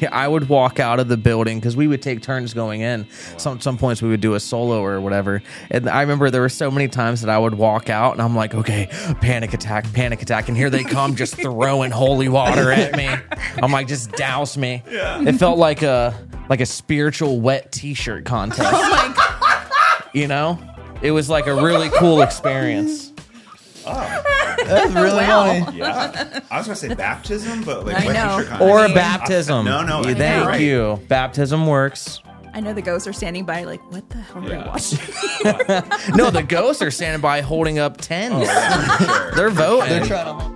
Yeah, I would walk out of the building because we would take turns going in. Some some points we would do a solo or whatever. And I remember there were so many times that I would walk out and I'm like, okay, panic attack, panic attack, and here they come, just throwing holy water at me. I'm like, just douse me. Yeah. It felt like a like a spiritual wet T-shirt contest. Oh my god! You know, it was like a really cool experience. Ah. That's really Wow. funny. Yeah. I was gonna say baptism, but like I wet know. t-shirt kind Or of- a baptism. No, no. Yeah, I- Thank right. you. Baptism works. I know the ghosts are standing by, like, what the hell are Yeah. we watching? No, the ghosts are standing by holding up tens. Oh, yeah, sure. They're voting. They're trying to.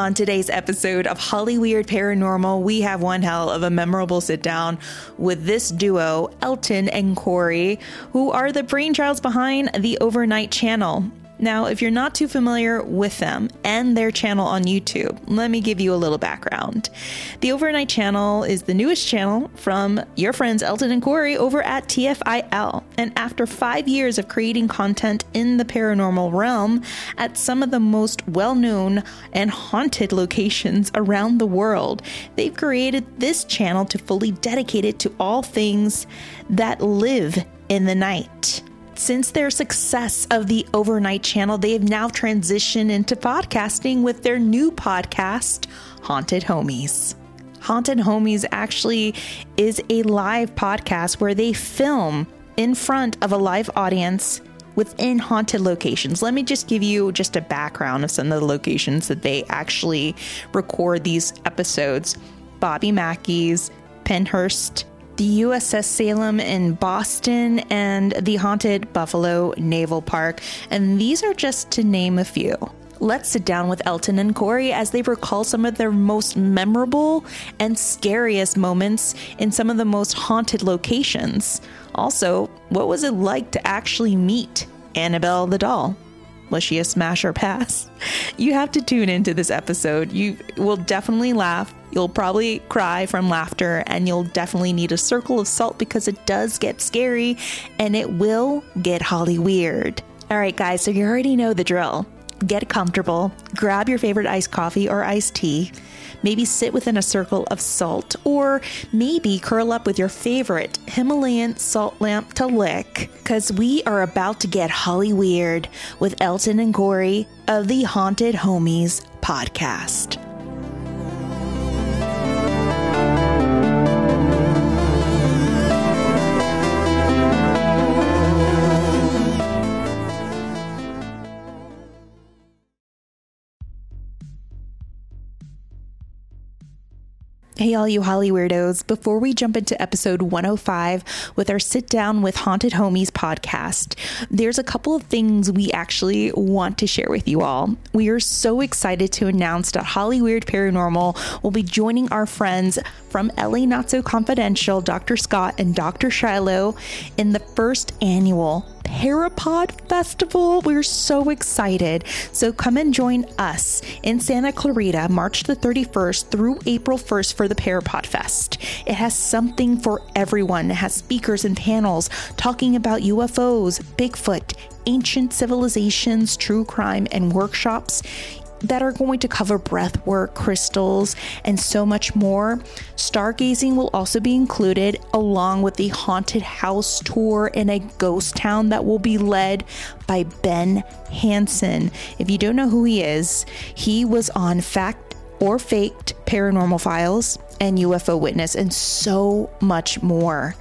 On today's episode of Holly Weird Paranormal, we have one hell of a memorable sit down with this duo, Elton and Corey, who are the brainchilds behind the Overnight Channel. Now, if you're not too familiar with them and their channel on YouTube, let me give you a little background. The Overnight Channel is the newest channel from your friends Elton and Corey over at TFIL. And after five years of creating content in the paranormal realm at some of the most well known and haunted locations around the world, they've created this channel to fully dedicate it to all things that live in the night. Since their success of the overnight channel, they have now transitioned into podcasting with their new podcast, Haunted Homies. Haunted Homies actually is a live podcast where they film in front of a live audience within haunted locations. Let me just give you just a background of some of the locations that they actually record these episodes. Bobby Mackey's, Pennhurst, the USS Salem in Boston, and the haunted Buffalo Naval Park. And these are just to name a few. Let's sit down with Elton and Corey as they recall some of their most memorable and scariest moments in some of the most haunted locations. Also, what was it like to actually meet Annabelle the doll? She smash or pass? You have to tune into this episode. You will definitely laugh. You'll probably cry from laughter, and you'll definitely need a circle of salt because it does get scary and it will get Holly weird. All right, guys, so you already know the drill. Get comfortable, grab your favorite iced coffee or iced tea, maybe sit within a circle of salt, or maybe curl up with your favorite Himalayan salt lamp to lick, because we are about to get Holly Weird with Elton and Corey of the Haunted Homies podcast. Hey, all you Holly weirdos. Before we jump into episode 105 with our Sit Down with Haunted Homies podcast, there's a couple of things we actually want to share with you all. We are so excited to announce that Holly Weird Paranormal will be joining our friends from LA Not So Confidential, Dr. Scott and Dr. Shiloh, in the first annual Parapod Festival. We're so excited. So come and join us in Santa Clarita, March the 31st through April 1st for the Parapod Fest. It has something for everyone. It has speakers and panels talking about UFOs, Bigfoot, ancient civilizations, true crime, and workshops that are going to cover breath work, crystals, and so much more. Stargazing will also be included, along with the haunted house tour in a ghost town that will be led by Ben Hansen. If you don't know who he is, he was on Fact or Faked Paranormal Files and UFO Witness, and so much more.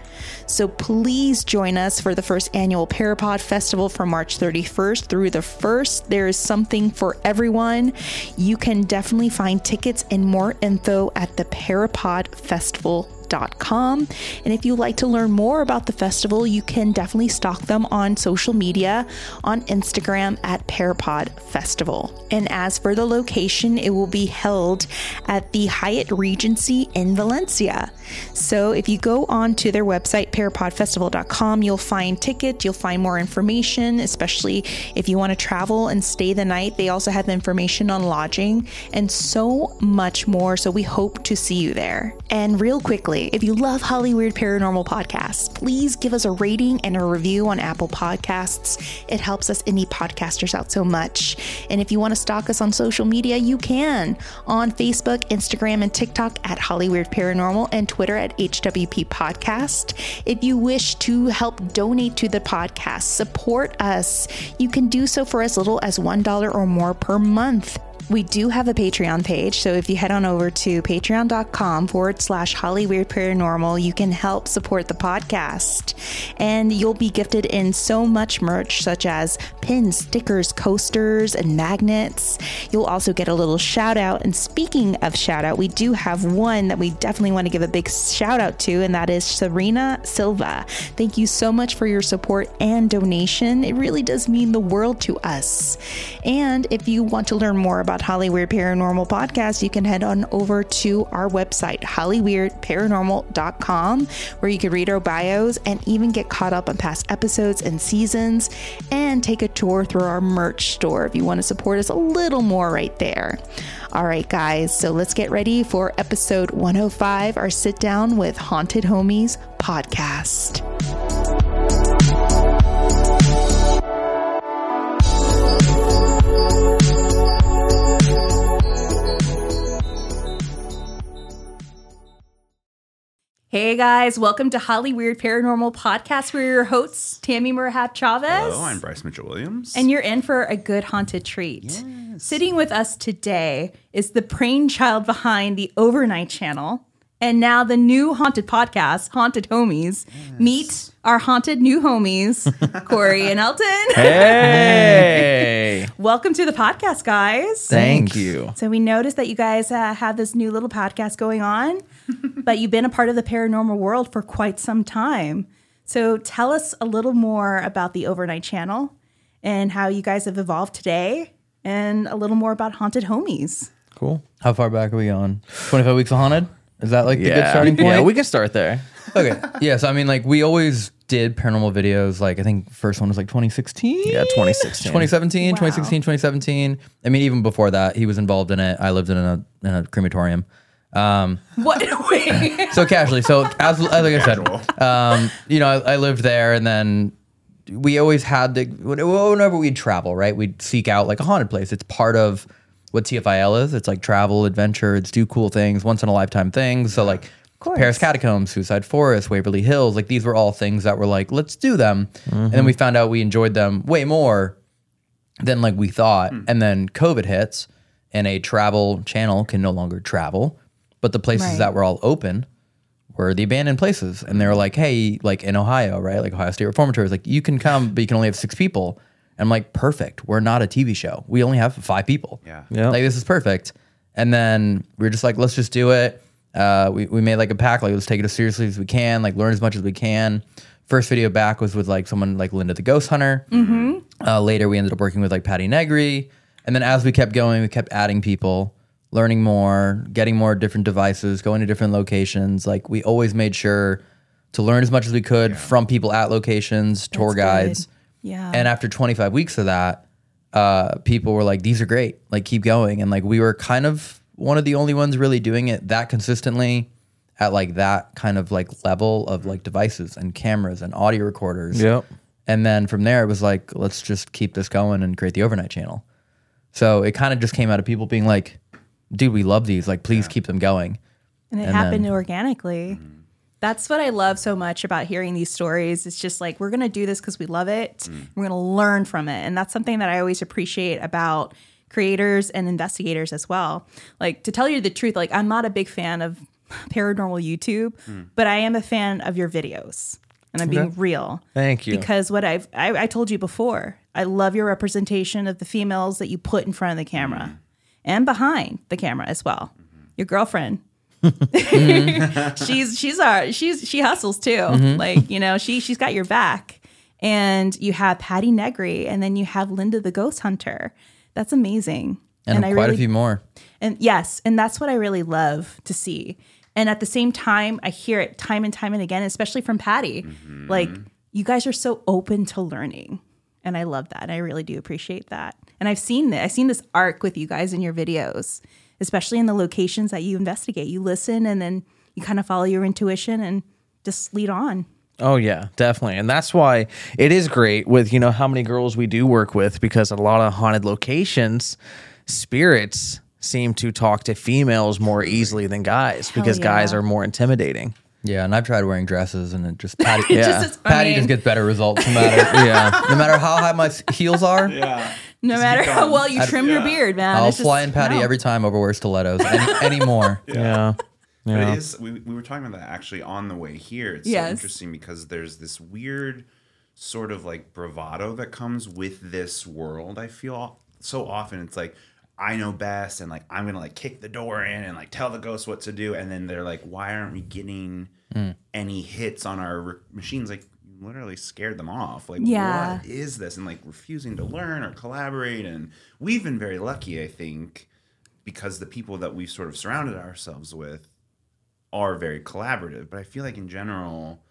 So please join us for the first annual Parapod Festival from March 31st through the 1st. There is something for everyone. You can definitely find tickets and more info at the Parapod Festival and if you'd like to learn more about the festival, you can definitely stalk them on social media on Instagram at Parapod Festival. And as for the location, it will be held at the Hyatt Regency in Valencia. So if you go on to their website, parapodfestival.com, you'll find tickets, you'll find more information, especially if you want to travel and stay the night. They also have information on lodging and so much more. So we hope to see you there. And real quickly, If you love Holly Weird Paranormal podcasts, please give us a rating and a review on Apple Podcasts. It helps us indie podcasters out so much. And if you want to stalk us on social media, you can on Facebook, Instagram, and TikTok at Holly Weird Paranormal and Twitter at HWP Podcast. If you wish to help donate to the podcast, support us, you can do so for as little as $1 or more per month. We do have a Patreon page, so if you head on over to patreon.com forward slash Holly Weird Paranormal, you can help support the podcast. And you'll be gifted in so much merch, such as pins, stickers, coasters, and magnets. You'll also get a little shout out. And speaking of shout out, we do have one that we definitely want to give a big shout out to, and that is Serena Silva. Thank you so much for your support and donation. It really does mean the world to us. And if you want to learn more about Holly Weird Paranormal Podcast, you can head on over to our website, hollyweirdparanormal.com, where you can read our bios and even get caught up on past episodes and seasons and take a tour through our merch store if you want to support us a little more right there. All right, guys, so let's get ready for episode 105, our sit down with Haunted Homies podcast. Hey guys, welcome to Holly Weird Paranormal Podcast. We're your hosts, Tammy Murhat Chavez. Hello, I'm Bryce Mitchell Williams. And you're in for a good haunted treat. Sitting with us today is the brainchild behind the Overnight Channel and now the new haunted podcast, Haunted Homies. Meet our haunted new homies, Corey and Elton. Hey, Welcome to the podcast, guys. thank you. So we noticed that you guys uh, have this new little podcast going on, but you've been a part of the paranormal world for quite some time. So tell us a little more about the Overnight Channel and how you guys have evolved today, and a little more about Haunted Homies. Cool. How far back are we on? 25 weeks of haunted? Is that like the good starting point? yeah, we can start there. okay. Yeah, so I mean, like, we always did paranormal videos. Like, I think first one was like 2016? Yeah, 2016. 2017, Wow. 2016, 2017. I mean, even before that, he was involved in it. I lived in a, in a crematorium. Um, What? Wait. so casually. So as, as like I said, um, you know, I, I lived there, and then we always had to. Whenever we'd travel, right, we'd seek out like a haunted place. It's part of what TFIL is. It's like travel, adventure. It's do cool things, once in a lifetime things. So like. Paris Catacombs, Suicide Forest, Waverly Hills, like these were all things that were like, let's do them. And then mm-hmm. we found out we enjoyed them way more than like we thought. Hmm. And then COVID hits and a travel channel can no longer travel. But the places Right. that were all open were the abandoned places. And they were like, hey, like in Ohio, right? Like Ohio State Reformatory is like, you can come, but you can only have six people. And I'm like, perfect. We're not a TV show. We only have five people. Yeah. Yeah. Like this is perfect. And then we were just like, let's just do it. Uh, we, we made like a pack, like let's take it as seriously as we can, like learn as much as we can. First video back was with like someone like Linda the Ghost Hunter. Uh, later, we ended up working with like Patti Negri. And then as we kept going, we kept adding people, learning more, getting more different devices, going to different locations. Like we always made sure to learn as much as we could from people at locations, tour That's guides. good. Yeah. And after 25 weeks of that, uh, people were like, these are great. Like, keep going. And like, we were kind of one of the only ones really doing it that consistently at like that kind of like level of like devices and cameras and audio recorders. Yep. And then from there, it was like, let's just keep this going and create the overnight channel. So it kind of just came out of people being like, dude, we love these. Like, please keep them going. And it And happened then- organically. That's what I love so much about hearing these stories. It's just like we're going to do this because we love it. Mm. We're going to learn from it. And that's something that I always appreciate about creators and investigators as well. Like to tell you the truth, like I'm not a big fan of paranormal YouTube, mm. but I am a fan of your videos. And I'm being real. Thank you. Because what I've I, I told you before, I love your representation of the females that you put in front of the camera mm. and behind the camera as well. Mm-hmm. Your girlfriend. she's she's our she's she hustles too. Mm-hmm. Like, you know, she she's got your back. And you have Patti Negri and then you have Linda the Ghost Hunter. That's amazing. And, I quite really a few more. and yes, and that's what I really love to see. And at the same time, I hear it time and time and again, especially from Patti. Mm-hmm. Like, you guys are so open to learning. And I love that. And I really do appreciate that. And I've seen that. I've seen this arc with you guys in your videos, especially in the locations that you investigate. You listen and then you kind of follow your intuition and just lead on. Oh yeah, definitely. And that's why it is great with, you know, how many girls we do work with because a lot of haunted locations, spirits seem to talk to females more easily than guys because guys are more intimidating. Yeah, and I've tried wearing dresses, and it just Patti, Yeah. Just Patti just gets better results no matter Yeah. no matter how high my heels are. Yeah. No Just matter keep how going. well you trim your yeah. beard, man. I'll It's just- fly in Patti no. every time over wear stilettos any, anymore. Yeah. But Yeah. it is. We, we were talking about that actually on the way here. It's Yes. so interesting because there's this weird sort of like bravado that comes with this world. I feel so often it's like I know best and like I'm gonna like kick the door in and like tell the ghost what to do, and then they're like, why aren't we getting mm. any hits on our re- machines? Like you literally scared them off. Like Yeah. what is this? And like refusing to learn or collaborate. And we've been very lucky, I think, because the people that we've sort of surrounded ourselves with are very collaborative. But I feel like in general,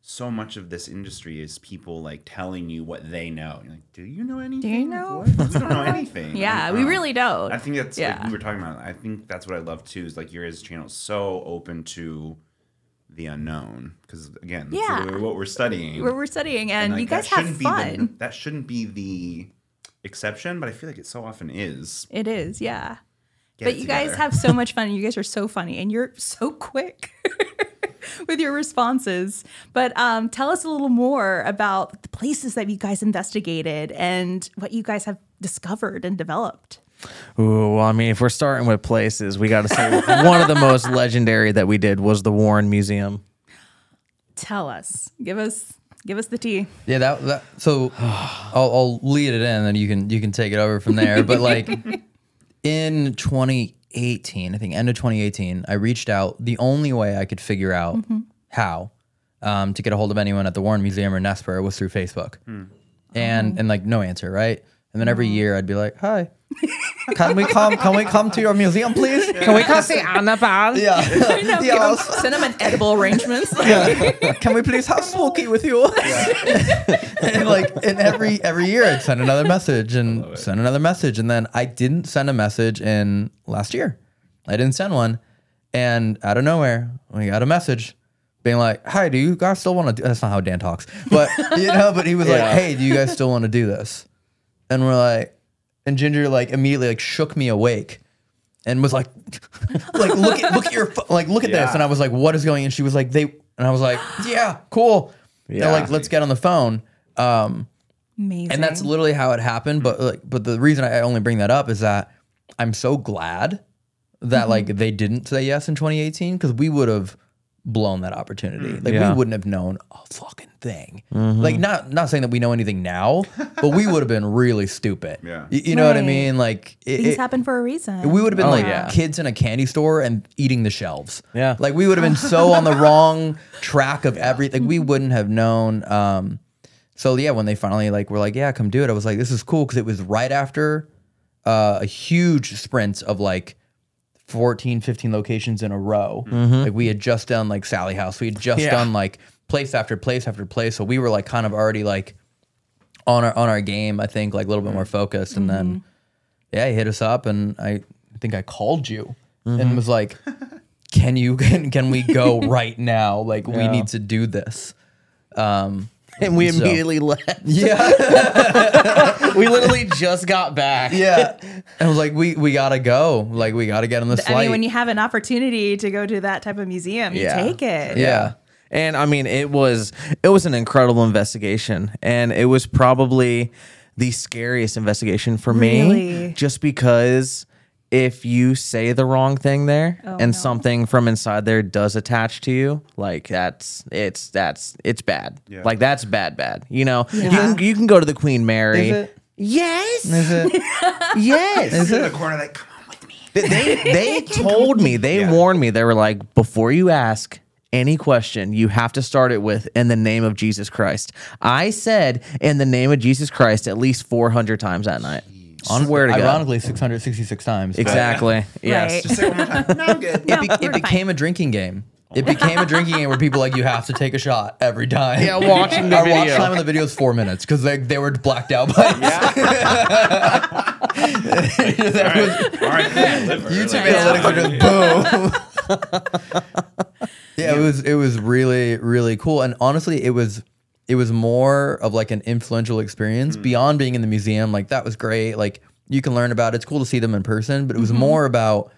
so much of this industry is people like telling you what they know. You're like, do you know anything? Like, know? what? We don't know anything. Yeah, we um, really don't. I think that's Yeah. like we were talking about. I think that's what I love too. Is like your guys' channel is so open to the unknown because again, that's Yeah. what we're studying. Where we're studying, and, like, you guys have fun. Be the, that shouldn't be the exception, but I feel like it so often is. It is, yeah. Get but you guys have so much fun. You guys are so funny, and you're so quick with your responses. But um, tell us a little more about the places that you guys investigated and what you guys have discovered and developed. Ooh, well, I mean, if we're starting with places, we got to say one of the most legendary that we did was the Warren Museum. Tell us, give us, give us the tea. Yeah, that, that so I'll, I'll lead it in, and then you can you can take it over from there. But like in 2018, I think end of 2018, I reached out. The only way I could figure out how um, to get a hold of anyone at the Warren Museum or NESPR was through Facebook, and and like no answer, right? And then every year I'd be like, "Hi, can we come? Can we come to your museum, please? Can we come see Annabelle? Yeah, No, give 'em- send them an edible arrangements. can we please have Smokey with you? and like, and every every year I'd send another message and send another message, and then I didn't send a message in last year. I didn't send one, and out of nowhere we got a message being like, "Hi, do you guys still want to?" do That's not how Dan talks, but you know. But he was Yeah. like, "Hey, do you guys still want to do this?" And we're like, and Ginger like immediately like shook me awake and was like, like look at look at your pho- like look at this, Yeah. and I was like, what is going? And she was like, they, and I was like, yeah, cool. Yeah, Yeah. like let's get on the phone. Um, Amazing. and that's literally how it happened. But like, but the reason I only bring that up is that I'm so glad that like they didn't say yes in 2018 because we would have blown that opportunity. Like Yeah. we wouldn't have known a fucking thing. Like not not saying that we know anything now, but we would have been really stupid. Yeah. Y- you know what I Right. mean? Like it, things it- happen for a reason. we would have been Oh, like yeah. kids in a candy store and eating the shelves. Yeah. Like we would have been so on the wrong track of everything. We wouldn't have known. Um, so yeah, when they finally like were like, yeah, come do it. I was like, this is cool because it was right after uh, a huge sprint of like 14, 15 locations in a row. Like we had just done like Sally House. We had just Yeah. done like place after place after place. So we were like kind of already like on our on our game, I think, like a little bit more focused. And then yeah, he hit us up and I, I think I called you and was like, Can you can, can we go right now? Like we Yeah. need to do this. Um And we So- immediately left. yeah. we literally just got back. yeah. And I was like, we we gotta go. Like we gotta get on this I flight. mean, when you have an opportunity to go to that type of museum, you Yeah. take it. yeah. And I mean, it was it was an incredible investigation, and it was probably the scariest investigation for me, Really? just because if you say the wrong thing there Oh, and no. something from inside there does attach to you, like that's it's that's it's bad. Yeah. Like that's bad, bad. You know, you Yeah. can you can go to the Queen Mary. Is it? Yes, Is it? yes. Is in it? the corner, like, come on with me. They they, they told me, they Yeah. warned me. They were like, before you ask any question, you have to start it with in the name of Jesus Christ. I said in the name of Jesus Christ at least 400 times that night. Swear to God. Ironically, 666 times. Exactly. Yes. Right. Just say it one more time. No, I'm good. No, It, be- it fine. became a drinking game. It became a drinking game where people like you have to take a shot every time. Yeah, watching the Our watch video. time on the video is four minutes because they, they were blacked out by All right, all right. YouTube analytics are just boom. Yeah, it was it was really really cool, and honestly, it was it was more of like an influential experience hmm. beyond being in the museum. Like that was great. Like you can learn about it. It's cool to see them in person, but it was mm-hmm. more about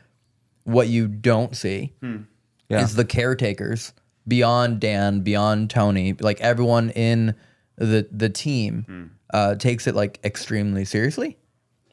what you don't see. Hmm. Yeah. Is the caretakers beyond Dan, beyond Tony, like everyone in the the team hmm. uh, takes it like extremely seriously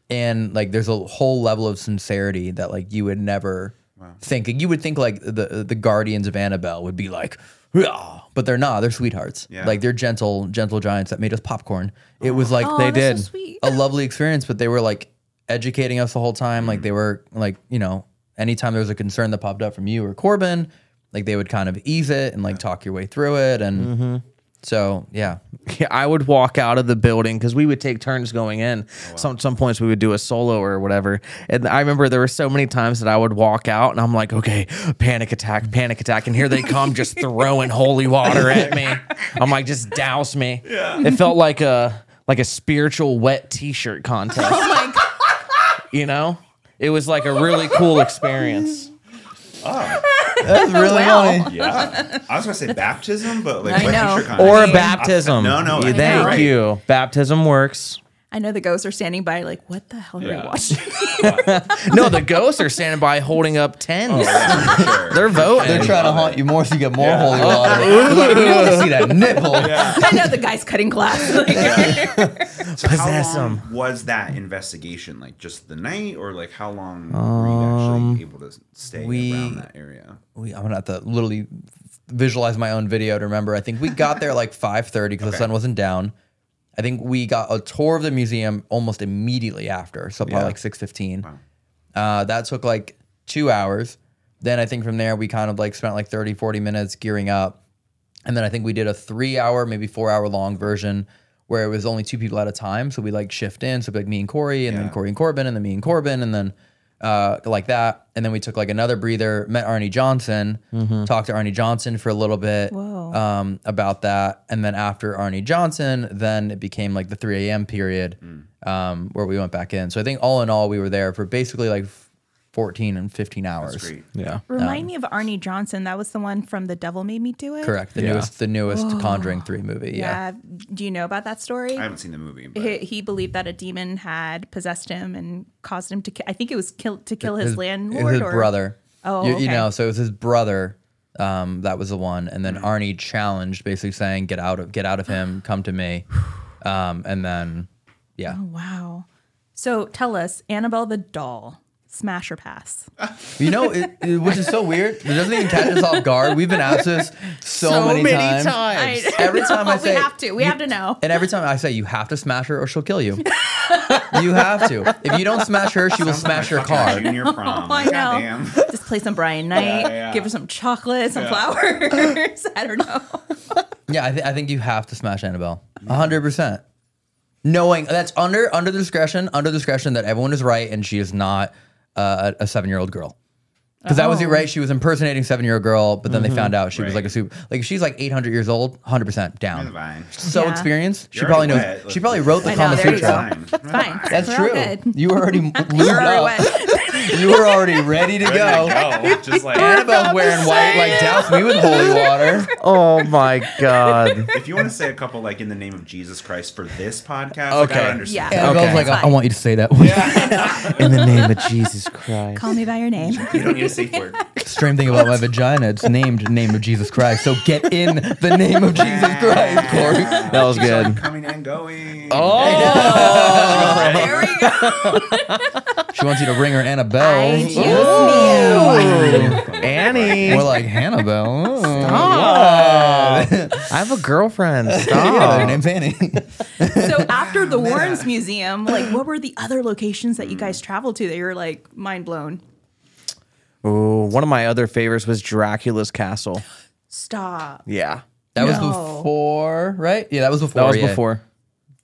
and like there's a whole level of sincerity that like you would never think you would think like the the guardians of annabelle would be like "Rah," but they're not they're sweethearts. Yeah. like they're gentle gentle giants that made us popcorn. It was like Oh, They that's did. So sweet. a lovely experience but they were like educating us the whole time. Like they mm. were like you know anytime there was a concern that popped up from you or corbin like they would kind of ease it and like talk your way through it and mm-hmm. So yeah Yeah, I would walk out of the building because we would take turns going in. Oh, some some points we would do a solo or whatever. And I remember there were so many times that I would walk out and I'm like, okay, panic attack, panic attack, and here they come, just throwing holy water at me. I'm like, just douse me. Yeah. It felt like a like a spiritual wet T-shirt contest. Oh my god. You know, it was like a really cool experience. Ah. that's really Wow. funny Yeah, I was gonna say baptism, but like I know. t-shirt Or a contest. baptism. No, no, Yeah, Thank you. Baptism works. I know the ghosts are standing by, like, what the hell are Yeah. they watching? No, the ghosts are standing by holding up tens. Oh, Yeah, sure. They're voting. they're trying to haunt you more so you get more Yeah. holy water They're like, we want to see that nipple I know the guy's cutting glass. Like, So how Possess long 'em. was that investigation? Like just the night, or like how long were you actually um, able to stay we- around that area? we, I'm gonna have to literally visualize my own video to remember. I think we got there like 5:30 because the sun wasn't down. I think we got a tour of the museum almost immediately after, so probably Yeah. like 6:15. Uh, that took like two hours. Then I think from there we kind of like spent like 30, 40 minutes gearing up, and then I think we did a three-hour, maybe four-hour long version where it was only two people at a time. So we like shift in, so like me and Corey, and then Yeah. Corey and Corbin, and then me and Corbin, and then uh, like that. And then we took like another breather, met Arne Johnson, talked to Arne Johnson for a little bit um, about that. And then after Arne Johnson, then it became like the 3 a.m. period um, where we went back in. So I think all in all, we were there for basically like 14 and 15 hours. That's great. Yeah. Remind me of Arne Johnson. That was the one from The Devil Made Me Do It. Correct. The Yeah. newest, the newest Conjuring 3 movie. Yeah. Yeah. Do you know about that story? I haven't seen the movie, but he, he believed that a demon had possessed him and caused him to. Ki- I think it was kill to kill his, It landlord his or brother. Oh, you, you know, so it was his brother. Um, that was the one, and then Arne challenged, basically saying, "Get out of, get out of him, come to me." Um, and then, yeah, Oh, wow. So tell us, Annabelle the doll, smash or pass? you know, it, it- which is so weird. It doesn't even catch us off guard. We've been asked this so, many, times. I- Every time I say, we say, have to. We you- have to know. And every time I say you have to smash her or she'll kill you. you have to. If you don't smash her, she will Sounds smash my your fucking car. Junior prom. I know. Goddamn. Just play some Brian McKnight. yeah. Give her some chocolate, some flowers. I don't know. Yeah, I, th- I think you have to smash Annabelle. hundred percent. Knowing that's under under discretion, under discretion that everyone is right and she is not uh, a, seven year old girl. Because that was it, Oh. right? She was impersonating a seven year old girl, but then they mm-hmm. found out she was like a super. Like if she's like eight hundred years old, hundred percent down. Fine. So Yeah. experienced. She You're probably knows. already wet. She probably wrote the I know, Kama there you Sutra. Fine. Fine. That's We're all true. good. You were already We're lubed up. wet. You were already ready to go. go. Just like Annabelle's wearing white. Like douse me with holy water. Oh my god. if you want to say a couple like in the name of Jesus Christ for this podcast, like, Okay. I understand. Yeah. Annabelle's Okay. like, That's I, I want you to say that. one. In the name of Jesus Christ. Call me by your name. You don't need a safe word. Strange thing about my vagina, it's named name of Jesus Christ. So get in the name of Jesus Christ, Corey. That was She's good. on coming and going. Oh. there we go. She wants you to ring her Annabelle. I choose you. Annie. More like Hannibal. Stop. I have a girlfriend. yeah, Stop. her name's Annie. So after the Warrens Museum, like what were the other locations that you guys traveled to that you were like mind blown? Ooh, one of my other favorites was Dracula's Castle. Stop. Yeah. That was No. before, right? Yeah, that was before. That was yeah. before.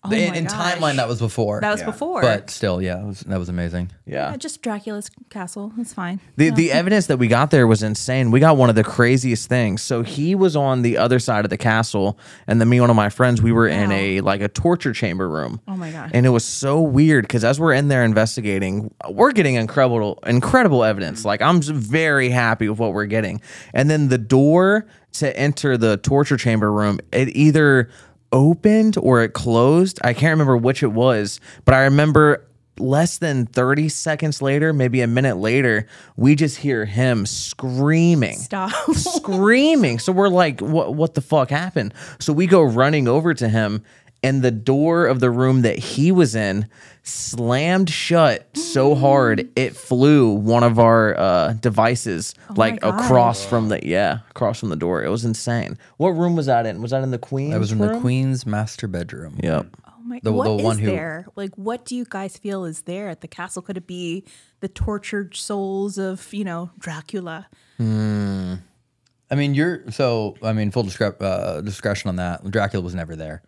Oh in in timeline, that was before. That was Yeah. before. but still, yeah, it was, that was amazing. Yeah. Yeah, just Dracula's castle. That's fine. The the evidence that we got there was insane. We got one of the craziest things. So he was on the other side of the castle, and then me and one of my friends, we were in Wow. a like a torture chamber room. Oh my gosh. And it was so weird because as we're in there investigating, we're getting incredible incredible evidence. Mm-hmm. Like I'm just very happy with what we're getting. And then the door to enter the torture chamber room, it either opened or it closed. I can't remember which it was, but I remember less than 30 seconds later, maybe a minute later, we just hear him screaming Stop. screaming. So we're like, what what the fuck happened? So we go running over to him and the door of the room that he was in slammed shut so hard it flew one of our uh, devices like Oh gosh. across from the yeah across from the door. It was insane. What room was that in? Was that in the Queen's? That was in the? Queen's master bedroom. Yep. Oh my, The- what the is who- there? Like, what do you guys feel is there at the castle? Could it be the tortured souls of, you know, Dracula? I mean, you're so. I mean, full discre- uh, discretion on that. Dracula was never there.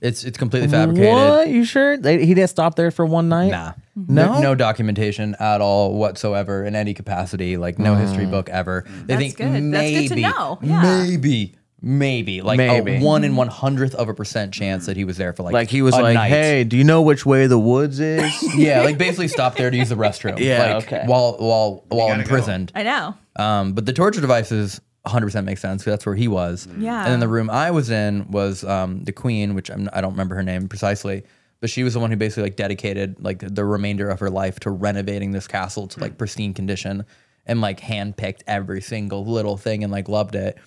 It's it's completely fabricated. What? You sure? They, he didn't stop there for one night? Nah, No? no, no documentation at all whatsoever in any capacity. Like no history book ever. They That's think good. That's maybe, good to know. Yeah. maybe, maybe, like Maybe. a one in one hundredth of a percent chance that he was there for like Like he was a like, night. "Hey, do you know which way the woods is?" yeah, like basically stopped there to use the restroom. Yeah, like, okay. While while while gotta go. imprisoned. I know. Um, but the torture devices 100% makes sense 'cause that's where he was. Yeah. And then the room I was in was um, the queen, which I'm, I don't remember her name precisely, but she was the one who basically like dedicated like the remainder of her life to renovating this castle to like pristine condition and like handpicked every single little thing and like loved it.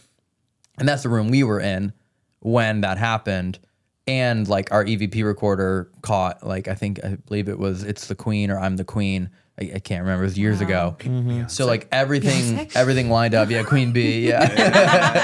And that's the room we were in when that happened. And like our EVP recorder caught like I think I believe it was it's the queen or I'm the queen. I, I can't remember. It was years ago. Mm-hmm. So like everything Beyonce? everything lined up. Yeah, Queen Bee. Yeah.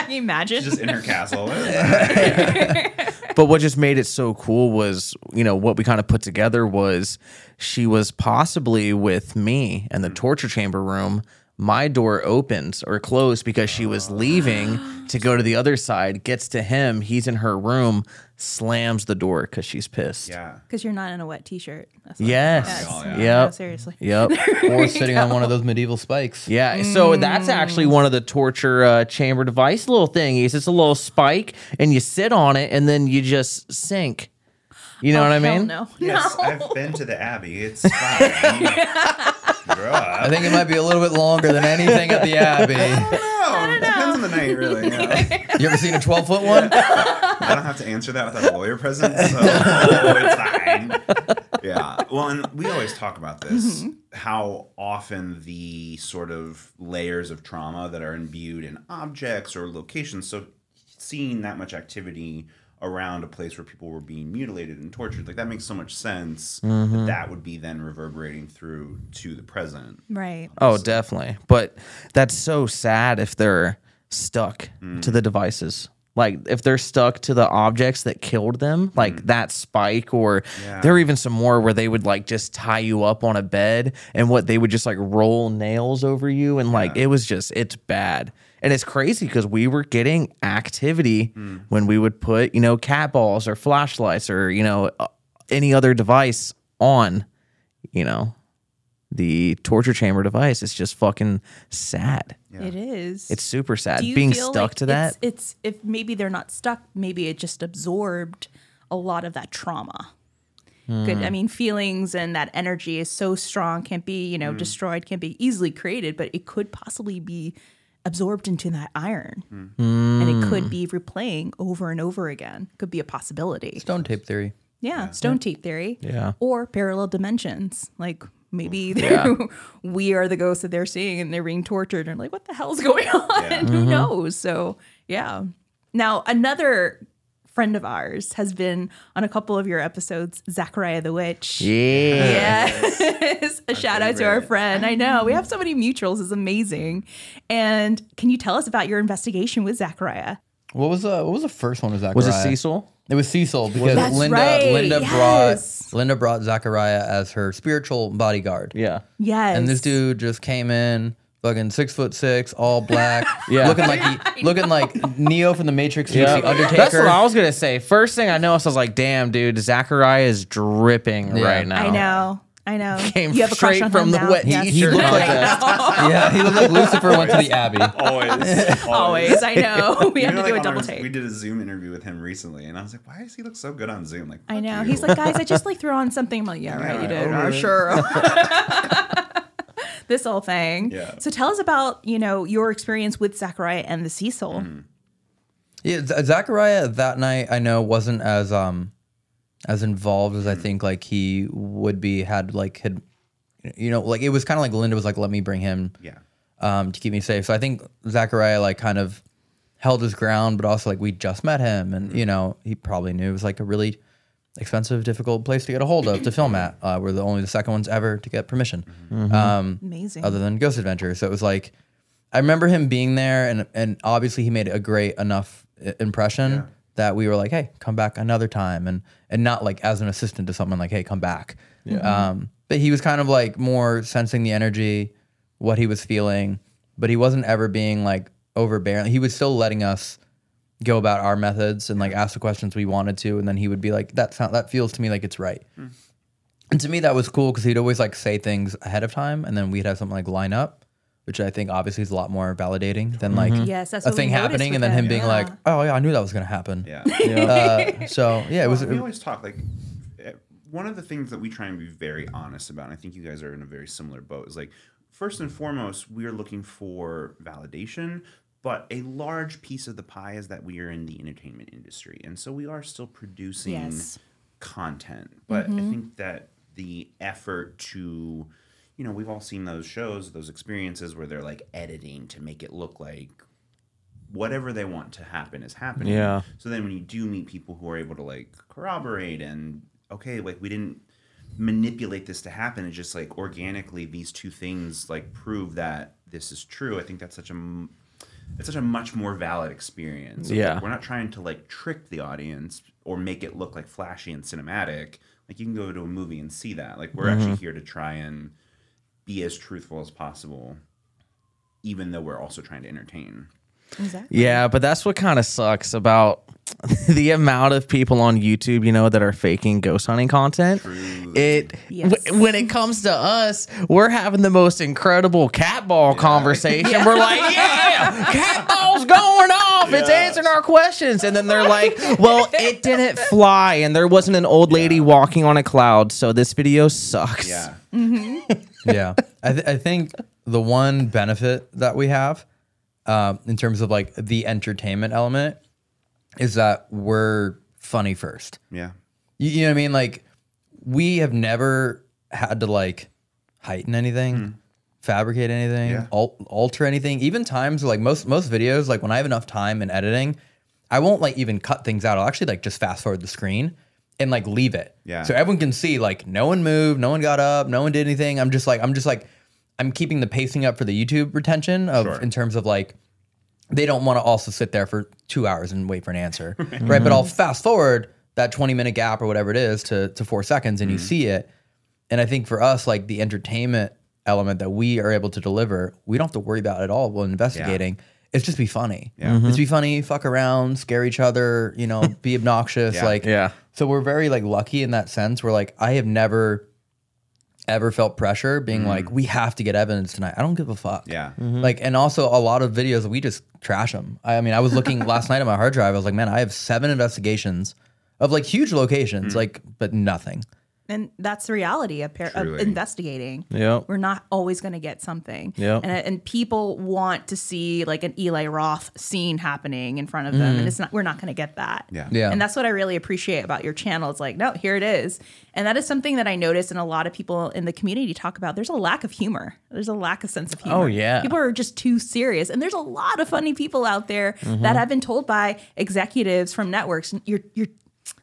Can you imagine? Just in her castle. What is that? But what just made it so cool was, you know, what we kind of put together was she was possibly with me in the mm. torture chamber room. My door opens or closed because she was leaving to go to the other side, gets to him, he's in her room, slams the door because she's pissed. yeah. Because you're not in a wet T-shirt. Yes. Yes. Oh, yeah. No, Yep. seriously. Yep. or sitting on one of those medieval spikes. Yeah, so that's actually one of the torture uh, chamber device little thingies. It's a little spike, and you sit on it, and then you just sink. You know Oh, what I hell mean? No. Yes, no. I've been to the Abbey. It's fine. Grow. I think it might be a little bit longer than anything at the Abbey. No, it depends on the night, really. Yeah. You ever seen a 12 foot one? I don't have to answer that without a lawyer present, so it's fine. Yeah. Well, and we always talk about this how often the sort of layers of trauma that are imbued in objects or locations. So, seeing that much activity around a place where people were being mutilated and tortured, like that makes so much sense that mm-hmm. that would be then reverberating through to the present. Right. Oh, definitely. But that's so sad if they're stuck mm. to the devices. Like if they're stuck to the objects that killed them, like mm. that spike, or Yeah. there were even some more where they would like just tie you up on a bed and what they would just like roll nails over you. And like it was just, it's bad. And it's crazy because we were getting activity when we would put, you know, cat balls or flashlights or, you know, uh, any other device on, you know, the torture chamber device. It's just fucking sad. It is. It's super sad. Being stuck like to that. It's, it's if maybe they're not stuck, maybe it just absorbed a lot of that trauma. Good. Hmm. I mean, feelings and that energy is so strong, can't be, you know, Hmm. destroyed, can't be easily created, but it could possibly be absorbed into that iron. Hmm. And it could be replaying over and over again. Could be a possibility. Stone tape theory. Yeah, stone tape theory. Yeah. Or parallel dimensions. Like maybe Yeah. they're we are the ghosts that they're seeing and they're being tortured and like, what the hell's going on? Yeah. Who knows? So yeah. Now another friend of ours has been on a couple of your episodes, Zachariah the Witch. yeah. Yes. a shout out to our friend. I know. We have so many mutuals. It's amazing. And can you tell us about your investigation with Zachariah? What was the what was the first one? Was Zachariah? Was it Cecil? It was Cecil because That's Linda right, Linda yes. brought Linda brought Zachariah as her spiritual bodyguard. Yeah. Yes. And this dude just came in, fucking six foot six, all black, Yeah. looking like he, looking like Neo from the Matrix meets Yeah. the Undertaker. That's what I was gonna say. First thing I noticed, I was like, "Damn, dude, Zachariah is dripping Yeah. right now." I know. I know. Came you have a crush straight on from him the now? wet Yes. t-shirt. he looked like that. yeah, he looked like Lucifer went to the Abbey. Always, Always. I know. We You have know, to do like, a on double our- take. We did a Zoom interview with him recently, and I was like, "Why does he look so good on Zoom?" Like, I fuck know. you. He's like, guys, I just like threw on something. I'm like, yeah, right, you Yeah, did. oh, Oh, really? sure. This whole thing. Yeah. So tell us about, you know, your experience with Zachariah and the Cecil. Mm-hmm. Yeah, Z- Zachariah that night I know wasn't as um as involved as I Hmm. think like he would be had like had you know like it was kind of like Linda was like let me bring him yeah, um to keep me safe. So I think Zachariah like kind of held his ground, but also like we just met him and Hmm. you know he probably knew it was like a really expensive, difficult place to get a hold of to film at. Uh, we're the only the second ones ever to get permission. Mm-hmm. Um, Amazing. other than Ghost Adventure. So it was like I remember him being there, and and obviously he made a great enough impression Yeah. that we were like, hey, come back another time, and and not like as an assistant to someone like, hey, come back. Um, but he was kind of like more sensing the energy, what he was feeling, but he wasn't ever being like overbearing. He was still letting us go about our methods and like ask the questions we wanted to, and then he would be like, that sound that feels to me like it's right. And to me, that was cool because he'd always like say things ahead of time, and then we'd have something like line up, which I think obviously is a lot more validating than like Yes, that's a thing happening, and then him him, being yeah. like, "Oh yeah, I knew that was gonna happen." yeah. Uh, so yeah, it was. Well, we always talk like eh, one of the things that we try and be very honest about. And I think you guys are in a very similar boat. Is like first and foremost, we are looking for validation. But a large piece of the pie is that we are in the entertainment industry, and so we are still producing Yes. content. But I mm-hmm. think that the effort to, you know, we've all seen those shows, those experiences where they're like editing to make it look like whatever they want to happen is happening. Yeah. So then when you do meet people who are able to like corroborate and okay, like we didn't manipulate this to happen, it's just like organically these two things like prove that this is true. I think that's such a m- it's such a much more valid experience. It's Yeah. like, we're not trying to like trick the audience or make it look like flashy and cinematic. Like you can go to a movie and see that. Like we're actually mm-hmm. here to try and be as truthful as possible, even though we're also trying to entertain. Exactly. Yeah, but that's what kind of sucks about the amount of people on YouTube, you know, that are faking ghost hunting content. It Yes. w- when it comes to us, we're having the most incredible cat ball conversation. We're like, yeah, cat ball's going off. It's answering our questions, and then they're like, well, it didn't fly, and there wasn't an old lady walking on a cloud, so this video sucks. Yeah. yeah, I, th- I think the one benefit that we have um, in terms of like the entertainment element is that we're funny first. Yeah. You, you know what I mean? Like we have never had to like heighten anything, fabricate anything, Yeah. al- alter anything. Even times like most most videos, like when I have enough time in editing, I won't like even cut things out. I'll actually like just fast forward the screen and like leave it. Yeah. So everyone can see like no one moved, no one got up, no one did anything. I'm just like I'm just like I'm keeping the pacing up for the YouTube retention of Sure. in terms of like they don't want to also sit there for two hours and wait for an answer, right? But I'll fast forward that 20 minute gap or whatever it is to, to four seconds and you mm-hmm. see it. And I think for us, like the entertainment element that we are able to deliver, we don't have to worry about at all while investigating. It's just be funny. Yeah. Mm-hmm. It's be funny, fuck around, scare each other, you know, be obnoxious. Yeah. Like, Yeah. So we're very like lucky in that sense. We're like, I have never ever felt pressure being mm. like, we have to get evidence tonight. I don't give a fuck. Yeah. Mm-hmm. Like, and also a lot of videos we just trash them. I, I mean, I was looking last night at my hard drive. I was like, man, I have seven investigations of like huge locations, mm. like, but nothing. And that's the reality of, par- of investigating. Yeah, We're not always going to get something. Yep. And, and people want to see like an Eli Roth scene happening in front of them. And it's not, we're not going to get that. Yeah. Yeah. And that's what I really appreciate about your channel. It's like, no, here it is. And that is something that I notice and a lot of people in the community talk about. There's a lack of humor. There's a lack of sense of humor. Oh, yeah. People are just too serious. And there's a lot of funny people out there Mm-hmm. that have been told by executives from networks, you're you're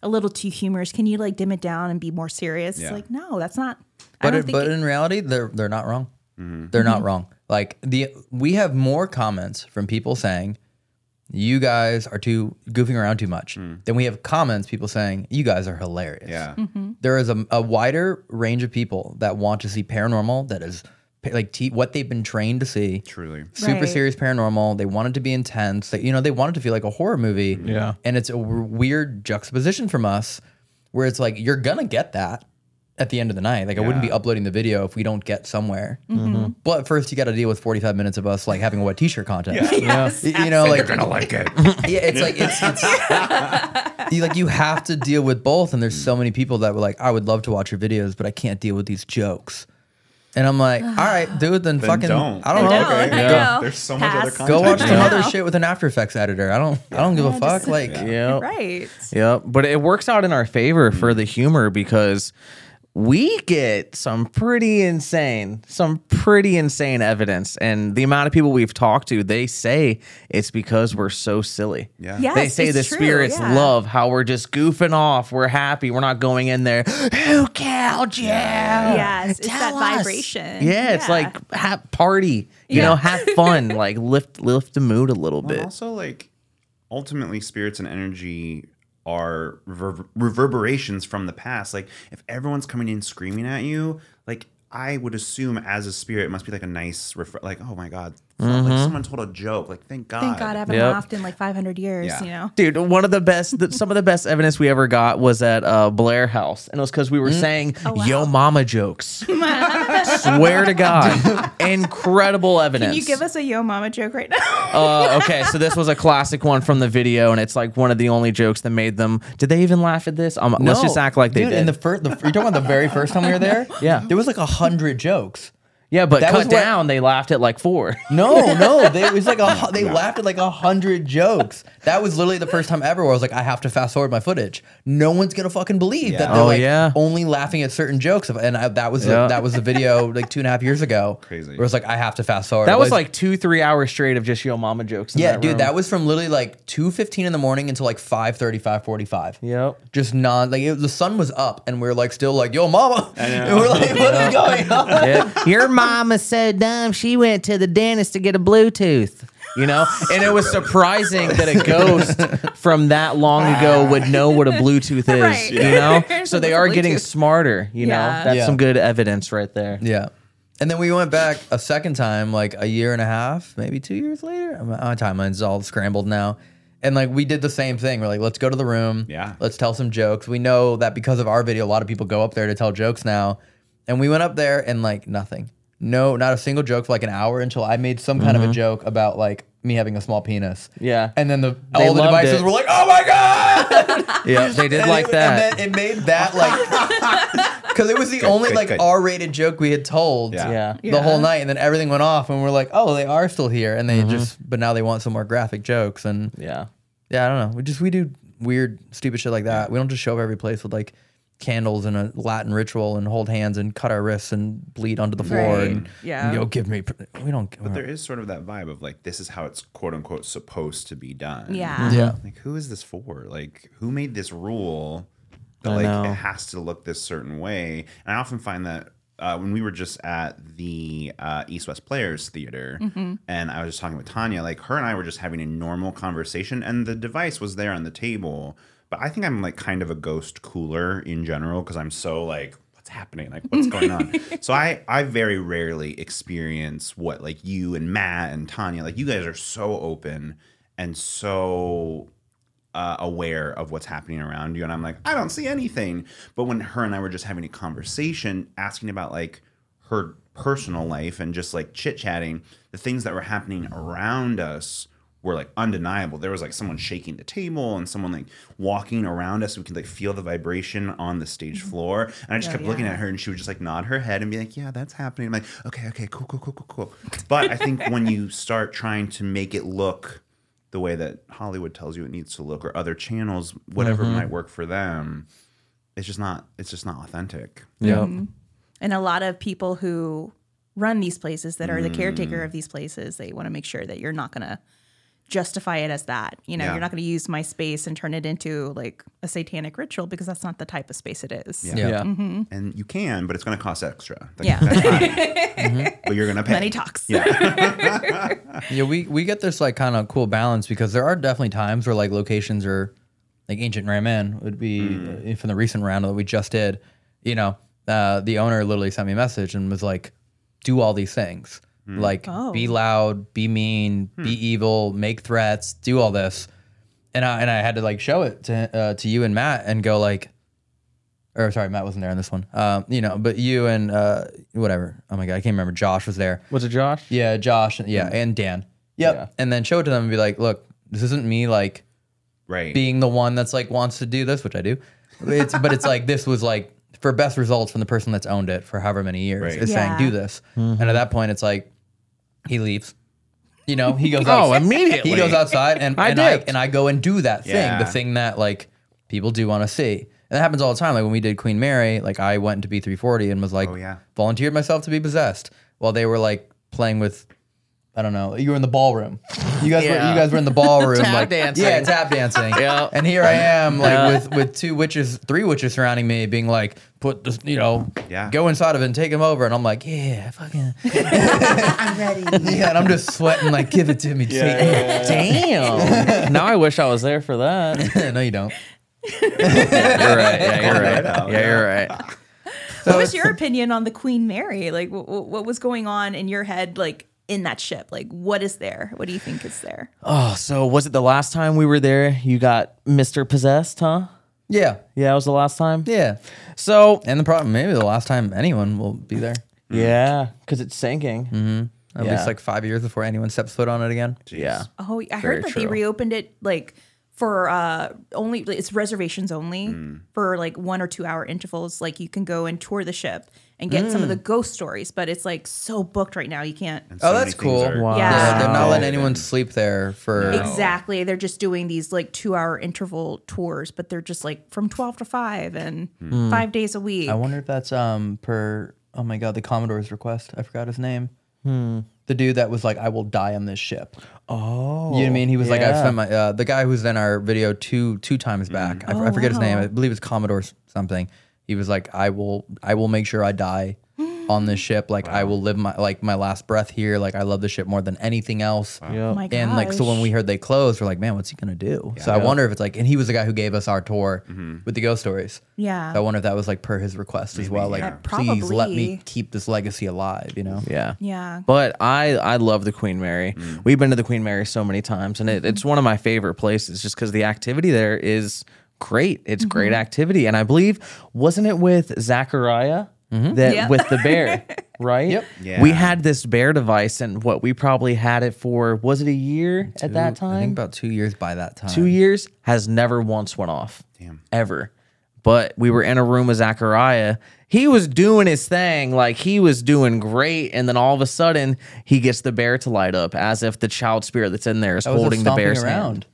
a little too humorous. Can you like dim it down and be more serious? Yeah. It's like, no, that's not I But don't it, think but it- in reality, they're they're not wrong. Mm-hmm. They're not mm-hmm. wrong. Like the we have more comments from people saying you guys are too goofing around too much mm. Then we have comments people saying you guys are hilarious. Yeah. Mm-hmm. There is a, a wider range of people that want to see paranormal that is pa- like te- what they've been trained to see. Truly. Super Right. serious paranormal. They wanted to be intense. They, you know, they wanted to feel like a horror movie. Yeah. And it's a w- weird juxtaposition from us where it's like, you're going to get that at the end of the night. Like, I wouldn't be uploading the video if we don't get somewhere. Mm-hmm. But first, you got to deal with 45 minutes of us like having a wet t shirt contest. Yes, Y- You know, like, You're gonna like it. yeah, it's like it's, it's you like you have to deal with both, and there's so many people that were like, I would love to watch your videos, but I can't deal with these jokes. And I'm like, all right, dude, then, Then fucking, don't. I don't I know, know, Okay. I Go. know. There's so much other Pass. content. go watch some Yeah. other shit with an After Effects editor. I don't, I don't give a Yeah, fuck. just- like, Yeah. Right. Yep. But it works out in our favor for the humor because we get some pretty insane, some pretty insane evidence. And the amount of people we've talked to, they say it's because we're so silly. Yeah. Yes, they say it's the true, spirits yeah. love how we're just goofing off. We're happy. We're not going in there. Who killed you? Yes, it's that us." vibration. Yeah, it's Yeah. like have party. You Yeah. know, have fun. like lift lift the mood a little Well, bit. also, like, ultimately, spirits and energy are rever- reverberations from the past. Like, if everyone's coming in screaming at you, like, I would assume as a spirit, it must be like a nice, ref- like, oh my God, Mm-hmm. like someone told a joke. Like, thank God. Thank God I haven't Yep. laughed in like 500 years, Yeah. you know? Dude, one of the best, the, some of the best evidence we ever got was at uh, Blair House, and it was because we were saying "Yo Mama" jokes. Swear to God, incredible evidence. Can you give us a yo mama joke right now? Uh, okay, so this was a classic one from the video, and it's like one of the only jokes that made them. Did they even laugh at this? Um, let's just act like they Dude, did. In the first, the, you're talking about the very first time we were there. Yeah. there was like a hundred jokes. Yeah, but that cut was what- down, they laughed at like four. No, no, they, it was like a they laughed at like a hundred jokes. That was literally the first time ever where I was like, I have to fast forward my footage. No one's gonna fucking believe that they're Oh, like yeah. only laughing at certain jokes. And I, that was the, Yeah. that was the video like two and a half years ago. Crazy. Where it was like I have to fast forward. That was Like, like two, three hours straight of just "Yo Mama" jokes. In yeah, that dude, room. that was from literally like two fifteen in the morning until like 5.30, 5.45. Yep. Just non like it, the sun was up and we are like still like yo mama and we're like what is going on Yeah. Your mama's so dumb. She went to the dentist to get a Bluetooth. You know, and it was surprising that a ghost from that long ago would know what a Bluetooth is. Right. You know, so they are getting Bluetooth? smarter. You Yeah. know, that's Yeah. some good evidence right there. Yeah. And then we went back a second time, like a year and a half, maybe two years later. My my timeline's all scrambled now. And like we did the same thing. We're like, let's go to the room. Yeah. Let's tell some jokes. We know that because of our video, a lot of people go up there to tell jokes now. And we went up there and like nothing. No, not a single joke for like an hour until I made some kind of a joke about like me having a small penis. Yeah. And then the They all the loved devices it. were like, oh my God. Yeah, they did And like it, that. And then it made that like because it was the only good, like good. R-rated joke we had told Yeah. Yeah. the Yeah. whole night, and then everything went off, and we're like, oh, they are still here, and they Mm-hmm. just but now they want some more graphic jokes, and Yeah. yeah, I don't know, we just we do weird stupid shit like that. We don't just show up every place with like candles and a Latin ritual and hold hands and cut our wrists and bleed onto the floor Right. and Yeah. yo give me we don't But there is sort of that vibe of like, this is how it's quote unquote supposed to be done. Yeah. yeah Like, who is this for? Like, who made this rule that I like know. it has to look this certain way? And I often find that uh, when we were just at the uh, East West Players Theater, and I was just talking with Tanya, like her and I were just having a normal conversation, and the device was there on the table. But I think I'm like kind of a ghost cooler in general because I'm so like. What's happening? Like, what's going on? so I, I very rarely experience what like you and Matt and Tanya, like you guys are so open and so uh, aware of what's happening around you and i'm like i don't see anything but when her and i were just having a conversation asking about like her personal life and just like chit chatting the things that were happening around us were like undeniable. There was like someone shaking the table and someone like walking around us. We could like feel the vibration on the stage floor. And i just Oh, kept looking at her and she would just like nod her head and be like yeah that's happening. I'm like okay okay cool cool cool cool cool. But i think when you start trying to make it look the way that Hollywood tells you it needs to look or other channels whatever Mm-hmm. might work for them it's just not it's just not authentic. Yep. And a lot of people who run these places that are the caretaker Mm. of these places, they want to make sure that you're not going to justify it as that. You know, Yeah. you're not going to use my space and turn it into like a satanic ritual because that's not the type of space it is. Yeah. yeah, and you can but it's going to cost extra That- Yeah. that's fine. but you're going to pay Money talks. Yeah, yeah. we we get this like kind of cool balance because there are definitely times where like locations are like Ancient Ram Inn would be Mm. uh, from the recent round that we just did. You know, uh, the owner literally sent me a message and was like, do all these things. Like Oh. be loud, be mean, be evil, make threats, do all this. And I and I had to like show it to uh, to you and Matt and go like or sorry, Matt wasn't there on this one. Um, you know, but you and uh whatever. Oh my god, I can't remember. Josh was there. Was it Josh? Yeah, Josh, yeah, and Dan. Yep. Yeah. And then show it to them and be like, look, this isn't me like Right. being the one that's like wants to do this, which I do. It's but it's like this was like for best results from the person that's owned it for however many years Right. is saying do this. And at that point it's like he leaves. You know, he goes Oh, outside. immediately. He goes outside and I and I dipped. and I go and do that thing, Yeah. the thing that like people do want to see. And that happens all the time. Like when we did Queen Mary, like I went into B340 and was like Oh, yeah. volunteered myself to be possessed while they were like playing with I don't know. You were in the ballroom. You guys were Yeah. you guys were in the ballroom Tap like dancing. Yeah, tap dancing. Yeah. And here I am like Yeah. with with two witches, three witches surrounding me being like put this, you know, Yeah. go inside of it and take him over and I'm like, yeah, fucking I'm ready. Yeah, and I'm just sweating like give it to me, Satan. Damn. now I wish I was there for that. no, you don't. You're right. Yeah, you're right. Right out, Yeah, you're right. what was your opinion on the Queen Mary? Like, what, what was going on in your head, like in that ship? Like, what is there? What do you think is there? Oh, so was it the last time we were there? You got Mr. Possessed, huh? Yeah. Yeah, it was the last time. Yeah. So And the problem maybe the last time anyone will be there. Mm-hmm. yeah, because it's sinking. Mm-hmm. At Yeah. least like five years before anyone steps foot on it again. Jeez. Yeah. Oh, I Very heard that they reopened it like for uh only it's reservations only mm. for like one or two hour intervals. Like you can go and tour the ship and get some of the ghost stories, but it's like so booked right now. You can't. And Oh, that's cool. are- Wow. Yeah, Yeah. they're not letting anyone sleep there for Exactly. They're just doing these like two hour interval tours, but they're just like from 12 to 5 and five days a week. I wonder if that's um per oh my god, the Commodore's request. I forgot his name. The dude that was like, I will die on this ship. Oh, You know what I mean? He was like, I yeah. spent my uh, the guy who's in our video two two times back. I forget his name. I believe it's Commodore something. He was like, I will I will make sure I die on this ship. Like I will live my like my last breath here. Like I love the ship more than anything else. Yeah. Oh my And like so when we heard they closed, we're like, man, what's he gonna do? So I wonder if it's like, and he was the guy who gave us our tour mm-hmm. with the ghost stories. Yeah. So I wonder if that was like per his request as well. Like, yeah. please let me Probably. keep this legacy alive. You know? Yeah. Yeah. But I I love the Queen Mary. Mm. We've been to the Queen Mary so many times, and it, it's one of my favorite places just because the activity there is great. It's mm-hmm. great activity, and I believe wasn't it with Zachariah mm-hmm. that Yeah. with the bear, right? Yep. Yeah. We had this bear device, and what we probably had it for was it a year at that time? I think about two years by that time. Two years has never once went off. Damn. Ever. But we were in a room with Zachariah. He was doing his thing, like he was doing great, and then all of a sudden he gets the bear to light up, as if the child spirit that's in there is That holding the bear's around. hand.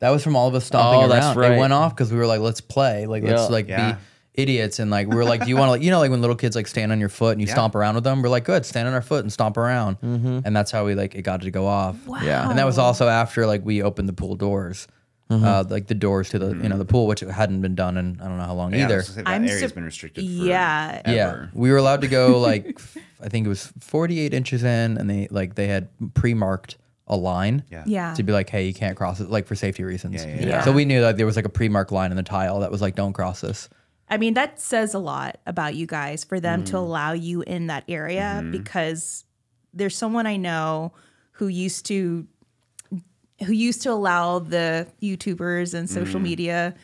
That was from all of us stomping Oh, around. that's right. It went off because we were like, let's play. Like, let's Yeah. like Yeah. be idiots. And like, we were like, do you want to, like, you know, like when little kids like stand on your foot and you Yeah. stomp around with them? We're like, good, stand on our foot and stomp around. Mm-hmm. And that's how we like, it got to go off. Yeah. And that was also after like we opened the pool doors. Mm-hmm. Uh, like the doors to the you know the mm-hmm. pool, which hadn't been done in I don't know how long Yeah, I either. was gonna that I'm area's sup- been restricted. For Yeah. Yeah, ever. we were allowed to go like f- I think it was 48 inches in, and they like they had pre-marked a line. Yeah. Yeah. To be like, hey, you can't cross it, like for safety reasons. Yeah, yeah, yeah. So we knew that there was like a pre-marked line in the tile that was like, don't cross this. I mean, that says a lot about you guys for them to mm. allow you in that area mm-hmm. because there's someone I know who used to who used to allow the YouTubers and social mm. media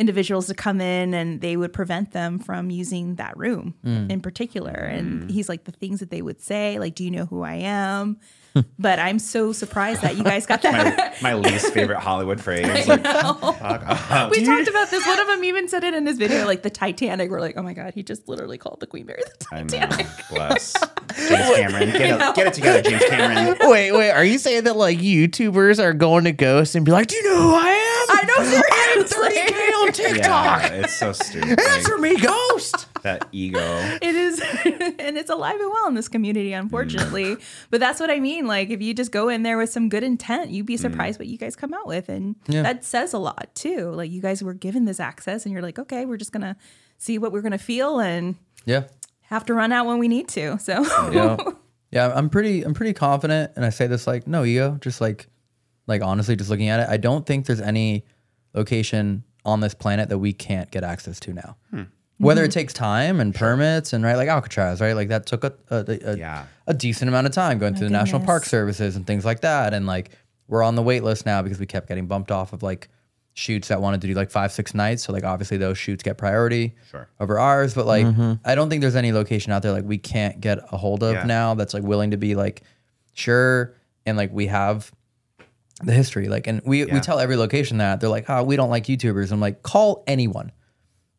individuals to come in and they would prevent them from using that room mm. in particular. And mm. he's like the things that they would say, like, do you know who I am? but I'm so surprised that you guys got that. My, my least favorite Hollywood phrase. Like, we talked about this. One of them even said it in his video, like the Titanic. We're like, oh my god, he just literally called the Queen Mary the I Titanic. know. Bless. James Cameron. Get it, get it together, James Cameron. Wait, wait, are you saying that like YouTubers are going to ghosts and be like, Do you know who I am? I know seriously. 30K on TikTok. Yeah, it's so stupid. Like, Answer me, ghost. that ego. It is, and it's alive and well in this community, unfortunately. Mm. But that's what I mean. Like, if you just go in there with some good intent, you'd be mm. surprised what you guys come out with, and Yeah. that says a lot too. Like, you guys were given this access, and you're like, okay, we're just gonna see what we're gonna feel, and Yeah. have to run out when we need to. So, Yeah. Yeah, I'm pretty I'm pretty confident and I say this like no ego, just like like honestly just looking at it, I don't think there's any location on this planet that we can't get access to now. Hmm. Whether it hmm. takes time and permits and right, like Alcatraz, right, like that took a a, a, Yeah. a decent amount of time going through the National. Park Services and things like that, and like we're on the wait list now because we kept getting bumped off of like shoots that wanted to do like five six nights. So like obviously those shoots get priority Sure. over ours, but like mm-hmm. I don't think there's any location out there like we can't get a hold of Yeah. now that's like willing to be like sure and like we have the history like and we we tell every location that they're like oh we don't like youtubers i'm like call anyone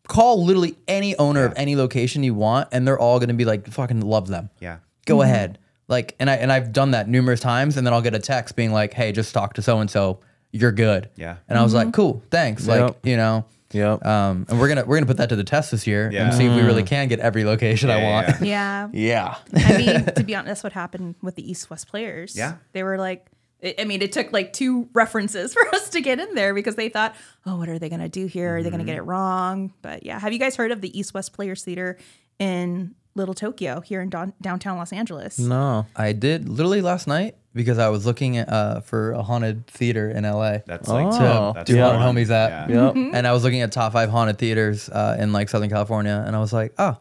call literally any owner of any location you want and they're all going to be like fucking love them Yeah. go mm-hmm. ahead like and i and i've done that numerous times and then i'll get a text being like hey just talk to so and so you're good Yeah. and i was like mm-hmm. cool thanks like you know Yep. um and we're gonna we're gonna put that to the test this year Yeah. and see if we really mm. can get every location i want yeah, Yeah. yeah. I mean, to be honest, what happened with the East West players. Yeah. They were like, I I mean, it took like two references for us to get in there because they thought, oh, what are they going to do here? Are they going to get Mm-hmm. it wrong? But yeah, have you guys heard of the East West Players Theater in Little Tokyo here in don- downtown Los Angeles? No. I did literally last night because I was looking at, uh, for a haunted theater in LA. That's like Oh. that's do the haunted one. homies at. Yep. And I was looking at top five haunted theaters uh, in like Southern California, and I was like, oh,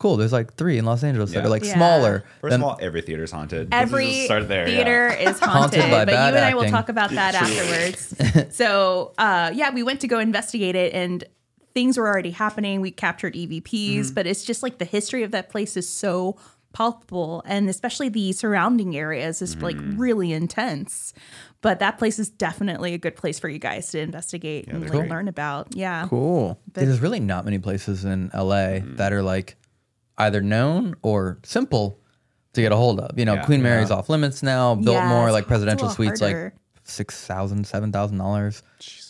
cool. There's like three in Los Angeles that Yeah. are like Yeah. smaller. First than- of all, every theater's haunted. Let's Every just start there. yeah. theater is haunted, Haunted by but you bad and I will acting. talk about that afterwards. so, uh, yeah, we went to go investigate it, and things were already happening. We captured EVPs, Mm-hmm. but it's just like the history of that place is so palpable, and especially the surrounding areas is like Mm. really intense. But that place is definitely a good place for you guys to investigate and they're like great. learn about. Yeah. Cool. Yeah, there's really not many places in LA Mm-hmm. that are like either known or simple to get a hold of. You know, Yeah. Queen Mary's off limits now, built Yeah, more it's- like it's a presidential little suites, harder. like six thousand, seven thousand dollars.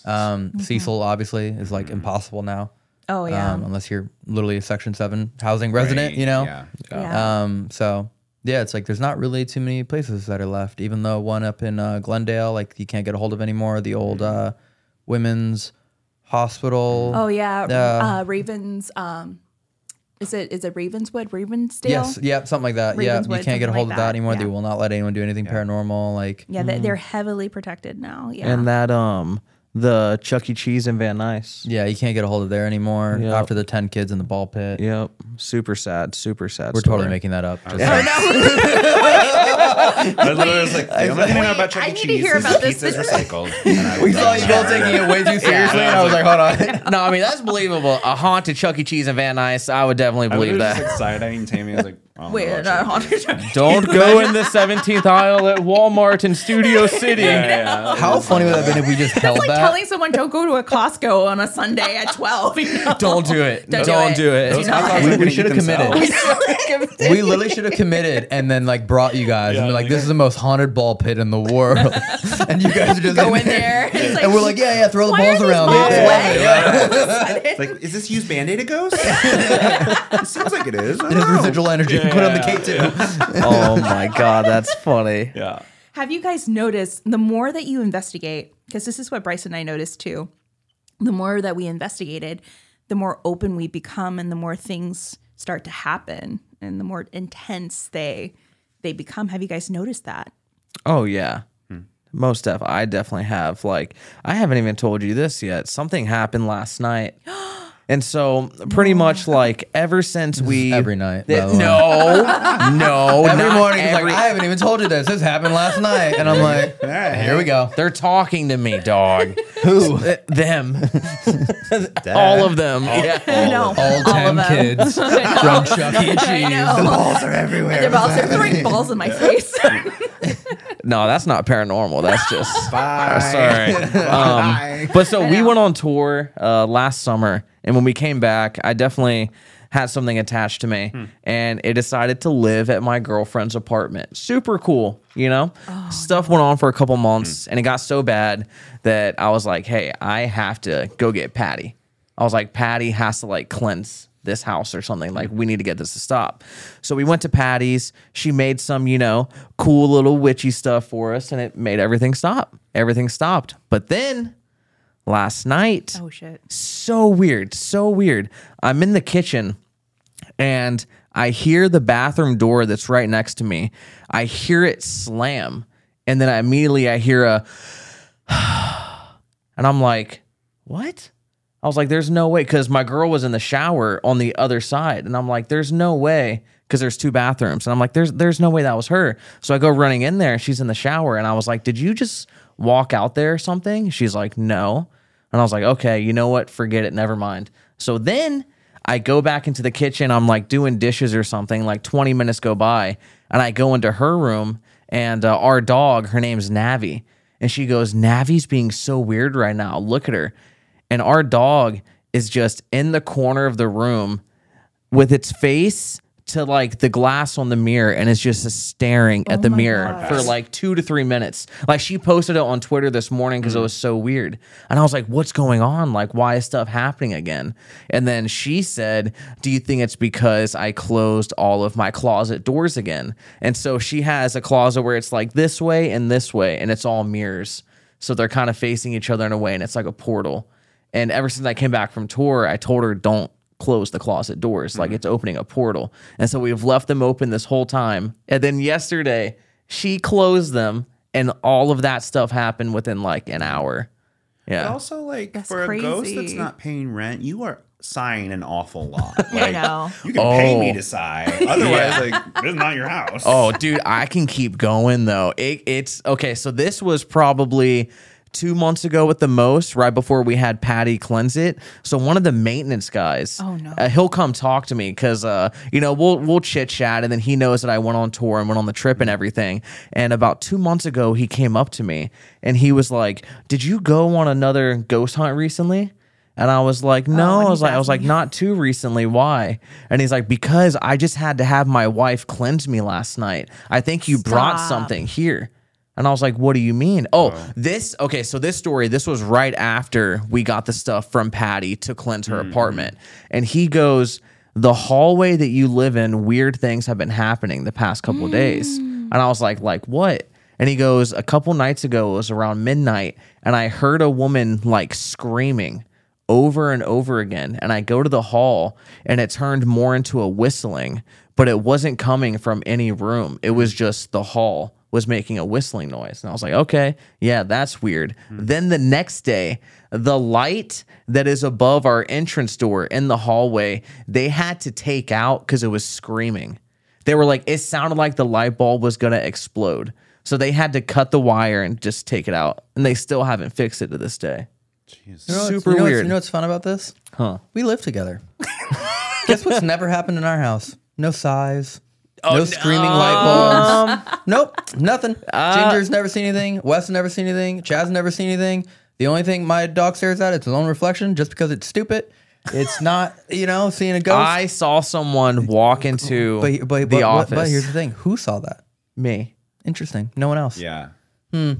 Um, Cecil obviously is like impossible now. Oh yeah. um, unless you're literally a Section Seven housing resident, Right, you know. Yeah. yeah. Um, so yeah, it's like there's not really too many places that are left. Even though one up in uh, Glendale, like you can't get a hold of anymore. The old uh, women's hospital. oh yeah. yeah. Uh, Ravens. Um, is it is it Ravenswood? Ravensdale? Yes, yep, something like that. Yeah, you can't get a hold like of that, that, anymore. They will not let anyone do anything paranormal. Like, Yeah, they, they're heavily protected now. Yeah. And that um the Chuck E. Cheese in Van Nuys. yeah, you can't get a hold of there anymore. Yep. After the ten kids in the ball pit, Yep. Super sad. Super sad. we're story. totally making that up. Just I literally was like, the only thing I know about Chuck I E. need to Cheese hear is about the this. pizza's recycled. And I we was saw like, you both taking it way too seriously, and I was like, hold on. no, I mean that's believable. A haunted Chuck E. Cheese in Van Nuys, I would definitely I was believe just that. like side eyeing Tammy. I was like, oh, Wait, no, not haunted. Don't go in the 17th aisle at Walmart in Studio City. Yeah, yeah. How funny would that have been if we just held like that? telling someone don't go to a Costco on a Sunday at twelve. You know? Don't do it. Don't Don't, do do it. it. Those Do hot dogs We- are gonna should eat have committed. themselves. we literally should have committed and then like brought you guys and be like, like- this is the most haunted ball pit in the world, and you guys are just Go in there. It's like, and we're like, yeah, yeah, throw the why are balls these around. balls Yeah. wet? It's like, is this used Band-Aid a ghost? it seems like it is. I It has residual energy. You can put it on the cake too. Oh my god, that's funny. Yeah. Have you guys noticed the more that you investigate, because this is what Bryce and I noticed too, the more that we investigated, the more open we become and the more things start to happen and the more intense they they become. Have you guys noticed that? Oh yeah. Most def I definitely have. Like I haven't even told you this yet. Something happened last night. And so pretty much like ever since we every night, Th- by the way. no, no, Every not morning, he's every- like, I haven't even told you this. This happened last night, and I'm like, all right, here we go. They're talking to me, dog. Who? Uh, them, all of them. Yeah. no, All ten of them. kids from Chuck E. I Cheese. know. Balls are everywhere. They're balls. They're throwing balls in my face. No, that's not paranormal. That's just Bye. sorry. Um, but so we went on tour uh, last summer, and when we came back, I definitely had something attached to me, and it decided to live at my girlfriend's apartment. Super cool, you know. Oh, stuff went on for a couple months, mm. and it got so bad that I was like, "Hey, I have to go get Patti." I was like, "Patti has to like cleanse." This house or something like we need to get this to stop. So we went to Patti's. She made some, you know, cool little witchy stuff for us, and it made everything stop. Everything stopped. But then last night, oh shit! so weird, so weird. I'm in the kitchen and I hear the bathroom door that's right next to me. I hear it slam, and then I immediately I hear a, and I'm like, what? I was like, there's no way. Cause my girl was in the shower on the other side. And I'm like, there's no way. Cause there's two bathrooms. And I'm like, there's there's no way that was her. So I go running in there and she's in the shower. And I was like, did you just walk out there or something? She's like, no. And I was like, okay, you know what? Forget it. Never mind. So then I go back into the kitchen. I'm like doing dishes or something. Like 20 minutes go by, and I go into her room, and uh, our dog, her name's Navi, and she goes, Navi's being so weird right now. Look at her. And our dog is just in the corner of the room with its face to like the glass on the mirror and is just staring at oh the mirror for like two to three minutes. Like she posted it on Twitter this morning because it mm. was so weird. And I was like, what's going on? Like, why is stuff happening again? And then she said, Do you think it's because I closed all of my closet doors again? And so she has a closet where it's like this way and this way, and it's all mirrors. So they're kind of facing each other in a way, and it's like a portal. And ever since I came back from tour, I told her, don't close the closet doors. Like hmm. it's opening a portal. And so we've left them open this whole time. And then yesterday, she closed them, and all of that stuff happened within like an hour. Yeah. Also, like That's for a ghost that's not paying rent, you are sighing an awful lot. I Like, know. You can pay Oh. me to sigh. Otherwise, like this is not your house. Oh, dude, I can keep going though. It, it's okay. So this was probably two months ago at the most, right before we had Patti cleanse it. So one of the maintenance guys, Oh, no. uh, he'll come talk to me because uh, you know we'll we'll chit chat, and then he knows that I went on tour and went on the trip and everything. And about two months ago, he came up to me and he was like, "Did you go on another ghost hunt recently?" And I was like, no, and I was like, I was like, not too recently. Why? And he's like, because I just had to have my wife cleanse me last night. I think you brought something here. And I was like, what do you mean? Oh, oh, this, okay. So this story, this was right after we got the stuff from Patti to cleanse her mm-hmm. apartment. And he goes, the hallway that you live in, weird things have been happening the past couple of days. Mm. And I was like, like what? And he goes, a couple nights ago, it was around midnight, and I heard a woman like screaming over and over again. And I go to the hall and it turned more into a whistling, but it wasn't coming from any room. It was just the hall was making a whistling noise. And I was like, okay, yeah, that's weird. Hmm. Then the next day, the light that is above our entrance door in the hallway, they had to take out because it was screaming. They were like, it sounded like the light bulb was going to explode. So they had to cut the wire and just take it out. And they still haven't fixed it to this day. You know Super you know what's- weird. You know what's fun about this? Huh. We live together. Guess what's never happened in our house? No sighs. Oh, no screaming light bulbs. nope, nothing. Ginger's never seen anything. Wes has never seen anything. Chaz has never seen anything. The only thing my dog stares at is his own reflection, just because it's stupid. It's not, you know, seeing a ghost. I saw someone walk into but, but, the but, office. But here's the thing: who saw that? Me. Interesting. No one else. yeah. Hmm.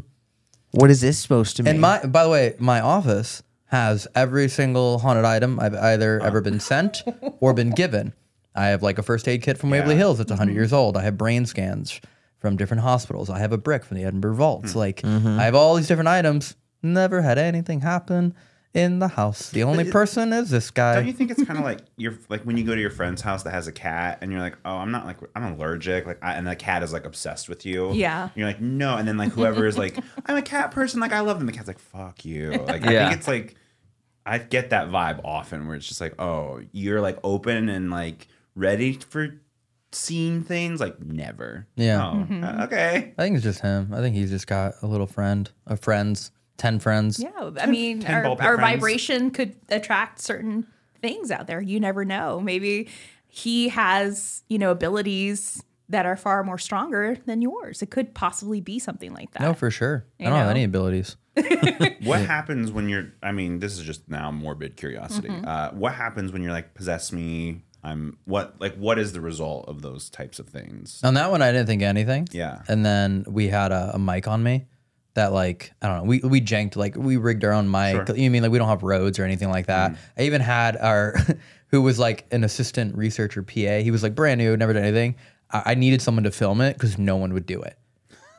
What is this supposed to mean? And my, by the way, my office has every single haunted item I've either ever been sent or been given. I have like a first aid kit from Waverly Yeah. Hills that's 100 mm-hmm. years old. I have brain scans from different hospitals. I have a brick from the Edinburgh Vaults. Hmm. Like mm-hmm. I have all these different items. Never had anything happen in the house. The only person is this guy. Don't you think it's kind of like you're like when you go to your friend's house that has a cat and you're like, oh, I'm not like I'm allergic, like, I, and the cat is like obsessed with you. Yeah. And you're like, no, and then like whoever is like, I'm a cat person, like I love them. The cat's like, fuck you. Like I think it's like I get that vibe often where it's just like, oh, you're like open and like ready for seeing things, like never. Yeah. Oh, uh, okay. I think it's just him. I think he's just got a little friend, a friends, 10 friends. Yeah, I mean, ten our, ball pit our friends. vibration could attract certain things out there. You never know. Maybe he has, you know, abilities that are far more stronger than yours. It could possibly be something like that. No, for sure. I You don't have know? any abilities. What happens when you're? I mean, this is just now morbid curiosity. Mm-hmm. Uh, what happens when you're like possess me? I'm what? Like, what is the result of those types of things? On that one, I didn't think anything. Yeah. And then we had a, a mic on me that like I don't know. We we janked like we rigged our own mic. Sure. You mean like we don't have Rodes or anything like that. I even had our who was like an assistant researcher PA. He was like brand new, never done anything. I, I needed someone to film it because no one would do it.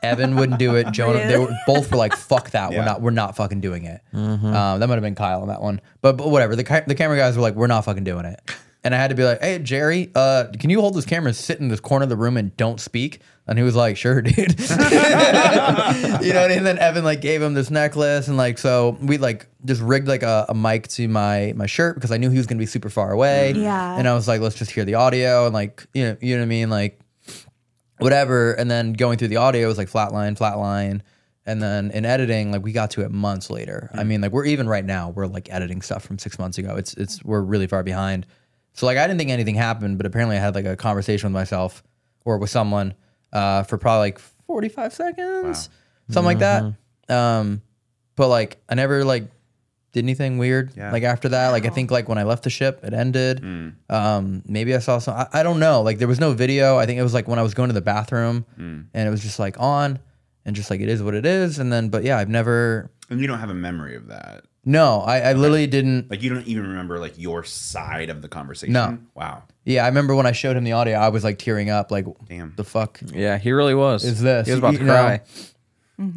Evan wouldn't do it. Jonah, they were, both were like, "Fuck that! We're not. We're not fucking doing it." Um, that might have been Kyle on that one, but, but whatever. The ca- the camera guys were like, "We're not fucking doing it." And I had to be like, "Hey, Jerry, uh, can you hold this camera, and sit in this corner of the room, and don't speak?" And he was like, "Sure, dude." you know, what I mean? and then Evan like gave him this necklace, and like so we like just rigged like a, a mic to my my shirt because I knew he was gonna be super far away. Yeah. And I was like, "Let's just hear the audio," and like you know, you know what I mean, like whatever. And then going through the audio was like flatline, flatline. And then in editing, like we got to it months later. I mean, like we're even right now, we're like editing stuff from six months ago. It's it's we're really far behind. So like I didn't think anything happened, but apparently I had like a conversation with myself or with someone uh, for probably like forty five seconds, something like that. Um, but like I never like did anything weird. Yeah. Like after that, like I think like when I left the ship, it ended. Um, maybe I saw some. I, I don't know. Like there was no video. I think it was like when I was going to the bathroom, and it was just like on, and just like it is what it is. And then, but yeah, I've never. And you don't have a memory of that. No, I, I literally didn't. Like you don't even remember like your side of the conversation. No. Wow. Yeah, I remember when I showed him the audio, I was like tearing up. Like, Damn. the fuck Yeah, he really was. is this? He was about You to know? cry.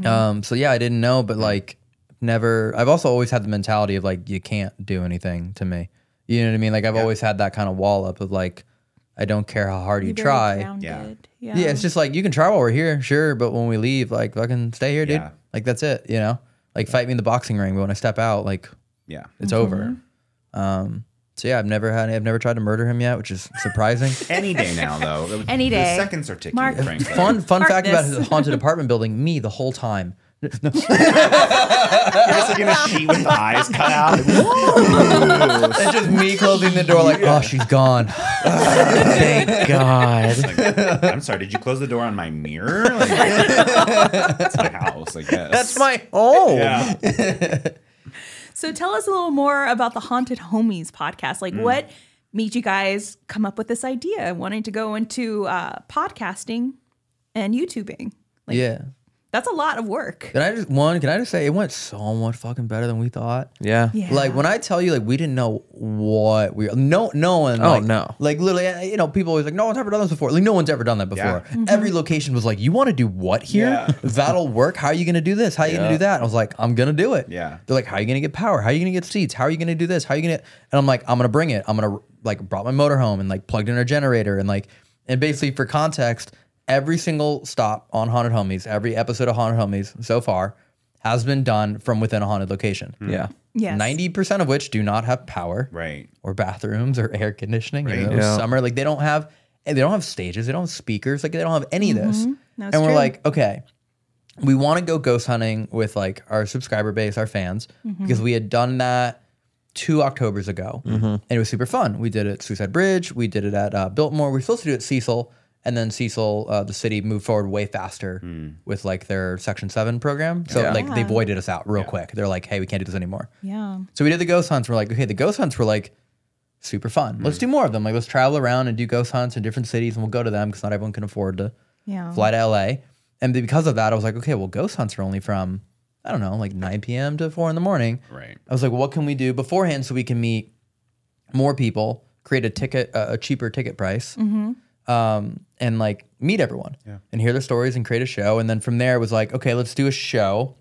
Um, so yeah, I didn't know, but like never I've also always had the mentality of like you can't do anything to me. You know what I mean? Like I've always had that kind of wall up of like I don't care how hard you Very try. grounded. Yeah. Yeah, it's just like you can try while we're here, sure, but when we leave, like fucking stay here, dude. Yeah. Like that's it, you know? Like fight me in the boxing ring, but when I step out, like Yeah. it's over. Um so yeah, I've never had I've never tried to murder him yet, which is surprising. Any day now, though. Any The day. seconds are ticking, Mark- frankly. fun fun Mark fact about this. his haunted apartment building, me the whole time. You're just like in a sheet with the eyes cut out. It's just me closing the door like, oh, she's gone. Thank God. Like, I'm sorry. Did you close the door on my mirror? Like, that's my house. I guess. That's my home. Yeah. So tell us a little more about the Haunted Homies podcast. Mm. Like, what made you guys come up with this idea, wanting to go into uh, podcasting and YouTubing? Like, yeah. That's a lot of work. Can I just one? Can I just say it went so much fucking better than we thought. Yeah. Yeah. Like when I tell you, like we didn't know what we no no one. Oh, like, no. Like literally, uh, you know, people always like, no one's ever done this before. Like no one's ever done that before. Yeah. Mm-hmm. Every location was like, you want to do what here? Yeah. That'll work. How are you gonna do this? How are you gonna do that? And I was like, I'm gonna do it. Yeah. They're like, how are you gonna get power? How are you gonna get seats? How are you gonna do this? How are you gonna? And I'm like, I'm gonna bring it. I'm gonna like brought my motorhome and like plugged in a generator and like and basically for context, every single stop on Haunted Homies, every episode of Haunted Homies so far has been done from within a haunted location. Hmm. Yeah. Yes. Ninety percent of which do not have power Right. or bathrooms or air conditioning. You Right. know, Yeah. summer, like they don't have eh, they don't have stages, they don't have speakers, like they don't have any of this. Mm-hmm. That's and we're true. like, okay, we want to go ghost hunting with like our subscriber base, our fans, mm-hmm. because we had done that two Octobers ago, mm-hmm. and it was super fun. We did it at Suicide Bridge, we did it at uh, Biltmore. We were supposed to do it at Cecil, and then Cecil, uh, the city, moved forward way faster with like their Section Seven program. So Yeah. like they Yeah. voided us out real quick. They're like, hey, we can't do this anymore. Yeah. So we did the ghost hunts. We're like, okay, the ghost hunts were like super fun. Let's do more of them. Like, let's travel around and do ghost hunts in different cities, and we'll go to them because not everyone can afford to Yeah. fly to LA. And because of that, I was like, okay, well, ghost hunts are only from I don't know, like 9 p.m. to 4 in the morning. Right. I was like, what can we do beforehand so we can meet more people, create a ticket, uh, a cheaper ticket price, um, and like meet everyone and hear their stories and create a show. And then from there, it was like, okay, let's do a show.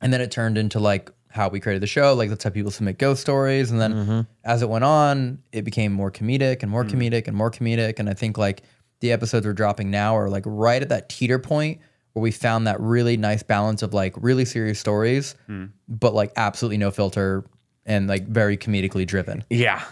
And then it turned into like how we created the show. Like, let's have people submit ghost stories. And then mm-hmm. as it went on, it became more comedic and more mm-hmm. comedic and more comedic. And I think like the episodes we're dropping now are like right at that teeter point where we found that really nice balance of like really serious stories, mm. but like absolutely no filter and like very comedically driven. Yeah.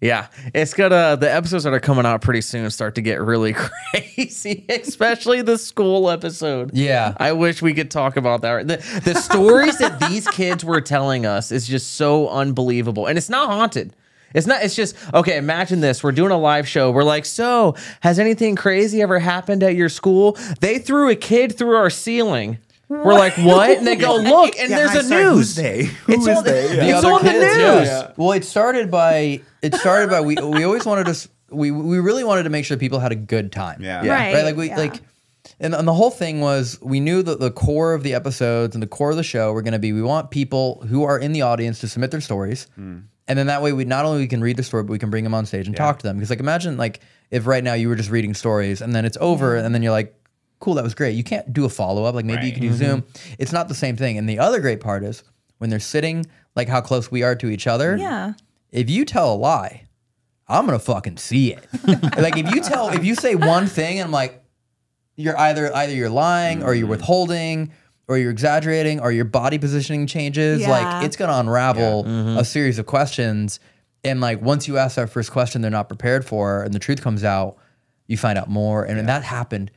Yeah. It's gonna the episodes that are coming out pretty soon start to get really crazy, especially the school episode. Yeah. I wish we could talk about that. The the stories that these kids were telling us is just so unbelievable. And it's not haunted. It's not, it's just, okay, imagine this. We're doing a live show. We're like, so has anything crazy ever happened at your school? They threw a kid through our ceiling. We're like, what? And they go, look, and Yeah, there's hi, a sorry, news. Who's they? Who It's is on the- they? the Yeah. It's on the yeah. news. Well, it started by it started by we we always wanted to s- we we really wanted to make sure people had a good time. Yeah. Yeah. Right. Right. Like we yeah. like. And, and the whole thing was we knew that the core of the episodes and the core of the show were going to be we want people who are in the audience to submit their stories hmm. and then that way we not only we can read the story but we can bring them on stage and talk to them because like imagine like if right now you were just reading stories and then it's over and then you're like cool that was great you can't do a follow-up like maybe you can do zoom mm-hmm. it's not the same thing and the other great part is when they're sitting like how close we are to each other Yeah. if you tell a lie, I'm gonna fucking see it. like if you tell, if you say one thing, and I'm like, you're either either you're lying or you're mm-hmm. withholding or you're exaggerating or your body positioning changes. Yeah. Like it's gonna unravel mm-hmm. a series of questions. And like once you ask that first question, they're not prepared for, and the truth comes out, you find out more. And that happened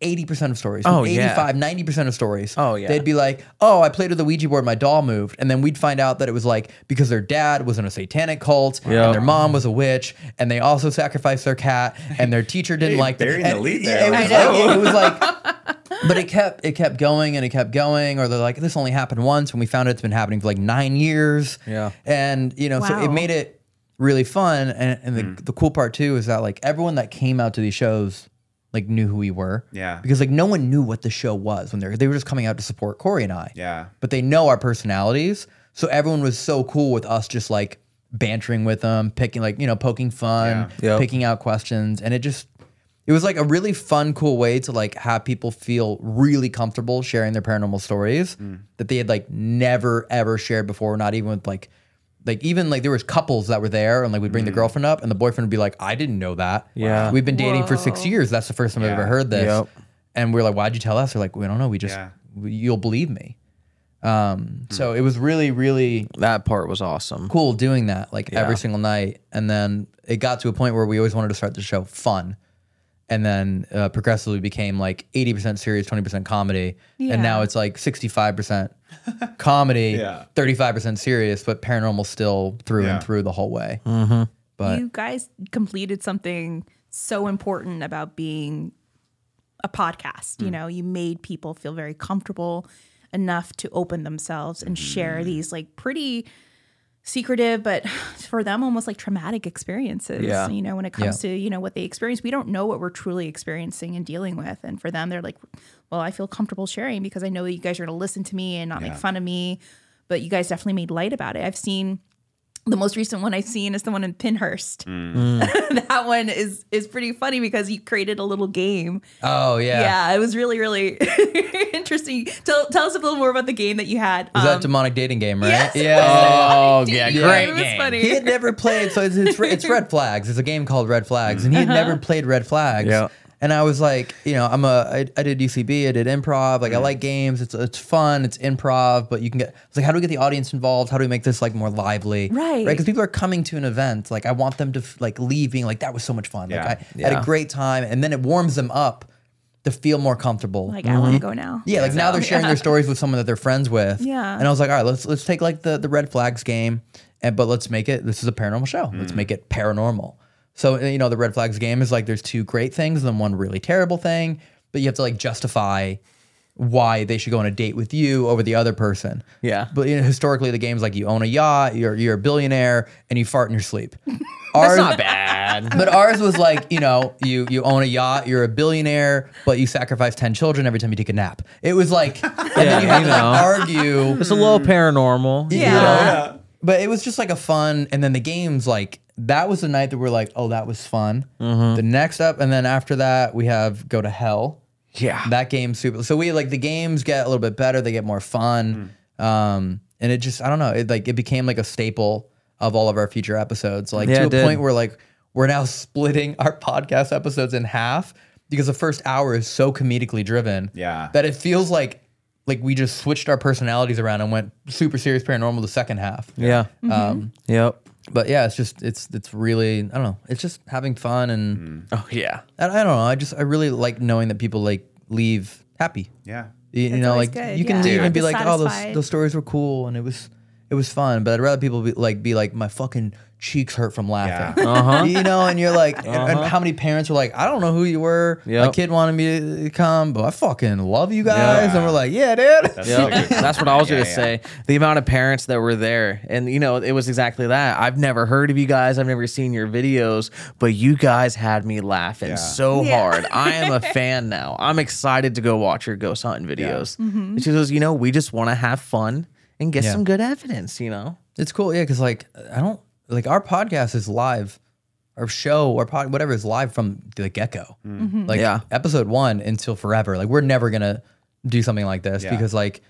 80% of stories. Oh, yeah. 85, 90% of stories. Oh, yeah. They'd be like, oh, I played with the Ouija board, my doll moved. And then we'd find out that it was like because their dad was in a satanic cult Yeah. and their mom was a witch and they also sacrificed their cat and their teacher didn't Hey, like them. burying the lead there. It was, know. like, it was like, but it kept it kept going and it kept going. Or they're like, this only happened once. When we found out it's been happening for like nine years. Yeah. And you know, so it made it really fun. And, and the, Mm. the cool part too is that like everyone that came out to these shows like knew who we were. Yeah. Because like no one knew what the show was when they were they were just coming out to support Corey and I. Yeah. But they know our personalities. So everyone was so cool with us just like bantering with them, picking like, you know, poking fun, Yeah. Yep. picking out questions. And it just it was like a really fun, cool way to like have people feel really comfortable sharing their paranormal stories Mm. that they had like never ever shared before, not even with like like even like there was couples that were there and like we'd bring Mm. the girlfriend up and the boyfriend would be like, I didn't know that. Yeah. We've been dating for six years. That's the first time I've ever heard this. Yep. And we're like, why'd you tell us? They're like, we don't know. We just Yeah. you'll believe me. Um, so it was really, really That part was awesome. cool doing that like Yeah. every single night. And then it got to a point where we always wanted to start the show fun. And then uh, progressively became like 80% serious, 20% comedy. And now it's like 65% comedy, Yeah. 35% serious, but paranormal still through Yeah. and through the whole way. Mm-hmm. But you guys completed something so important about being a podcast. Mm. You know, you made people feel very comfortable enough to open themselves and Mm. share these like pretty secretive but for them almost like traumatic experiences Yeah. you know when it comes Yeah. to you know what they experience we don't know what we're truly experiencing and dealing with and for them they're like well i feel comfortable sharing because i know that you guys are going to listen to me and not make fun of me but you guys definitely made light about it i've seen the most recent one I've seen is the one in Pennhurst. Mm. Mm. that one is is pretty funny because you created a little game. oh, yeah. Yeah, it was really really interesting. Tell tell us a little more about the game that you had. Was Um, that demonic dating game, right? yes, it yeah. Oh, was. yeah, Dude, great It was game. funny. he had never played so it's, it's it's red flags it's a game called red flags and he had never uh-huh. played red flags Yeah. And i was like you know i'm a I, I did ucb i did improv like i like games it's it's fun it's improv but you can get it's like how do we get the audience involved how do we make this like more lively Right. right because people are coming to an event like i want them to like leave being like that was so much fun Yeah. like i had a great time and then it warms them up to feel more comfortable like I want to mm-hmm. go now. yeah, like now they're sharing Yeah. their stories with someone that they're friends with. Yeah. And I was like, all right, let's let's take like the the red flags game, and but let's make it. This is a paranormal show. Let's mm. make it paranormal. So you know, the red flags game is like there's two great things and then one really terrible thing, but you have to like justify why they should go on a date with you over the other person. Yeah. But you know, historically, the game's like you own a yacht, you're you're a billionaire, and you fart in your sleep. That's Ours- not bad. but ours was like, you know, you you own a yacht, you're a billionaire, but you sacrifice ten children every time you take a nap. It was like, and then you had you to like, argue. It's a little paranormal. you Yeah. know? Yeah. But it was just like a fun, and then the games like that was the night that we're like, oh, that was fun. The next up, and then after that we have go to hell. Yeah. That game's super. So we like the games get a little bit better. They get more fun. Um, and it just I don't know. It like it became like a staple of all of our future episodes. Like Yeah, to a did. point where like we're now splitting our podcast episodes in half because the first hour is so comedically driven. Yeah. That it feels like like we just switched our personalities around and went super serious paranormal the second half. yeah. Um, Yep. But yeah, it's just it's it's really I don't know. It's just having fun and mm. Oh yeah. I, I don't know. I just I really like knowing that people like leave happy. Yeah. You, you That's know, always like good, you can yeah. leave and be Just like, "Oh, those satisfied. those stories were cool and it was it was fun." But I'd rather people be like be like, "My fucking cheeks hurt from laughing," Yeah. Uh-huh. you know. And you're like, and, and how many parents were like, "I don't know who you were. My kid wanted me to come, but I fucking love you guys." Yeah. And we're like, "Yeah, dude." That's Yep. That's what I was Yeah, gonna yeah. say. The amount of parents that were there, and you know, it was exactly that. I've never heard of you guys. I've never seen your videos, but you guys had me laughing Yeah. so Yeah. hard. I am a fan now. I'm excited to go watch your ghost hunting videos. And She goes, you know, we just want to have fun and get Yeah. some good evidence. You know, It's cool, yeah, because like I don't like our podcast is live, our show, our pod, whatever is live from the get go. Mm. Like Yeah. episode one until forever. Like we're never gonna do something like this Yeah. because like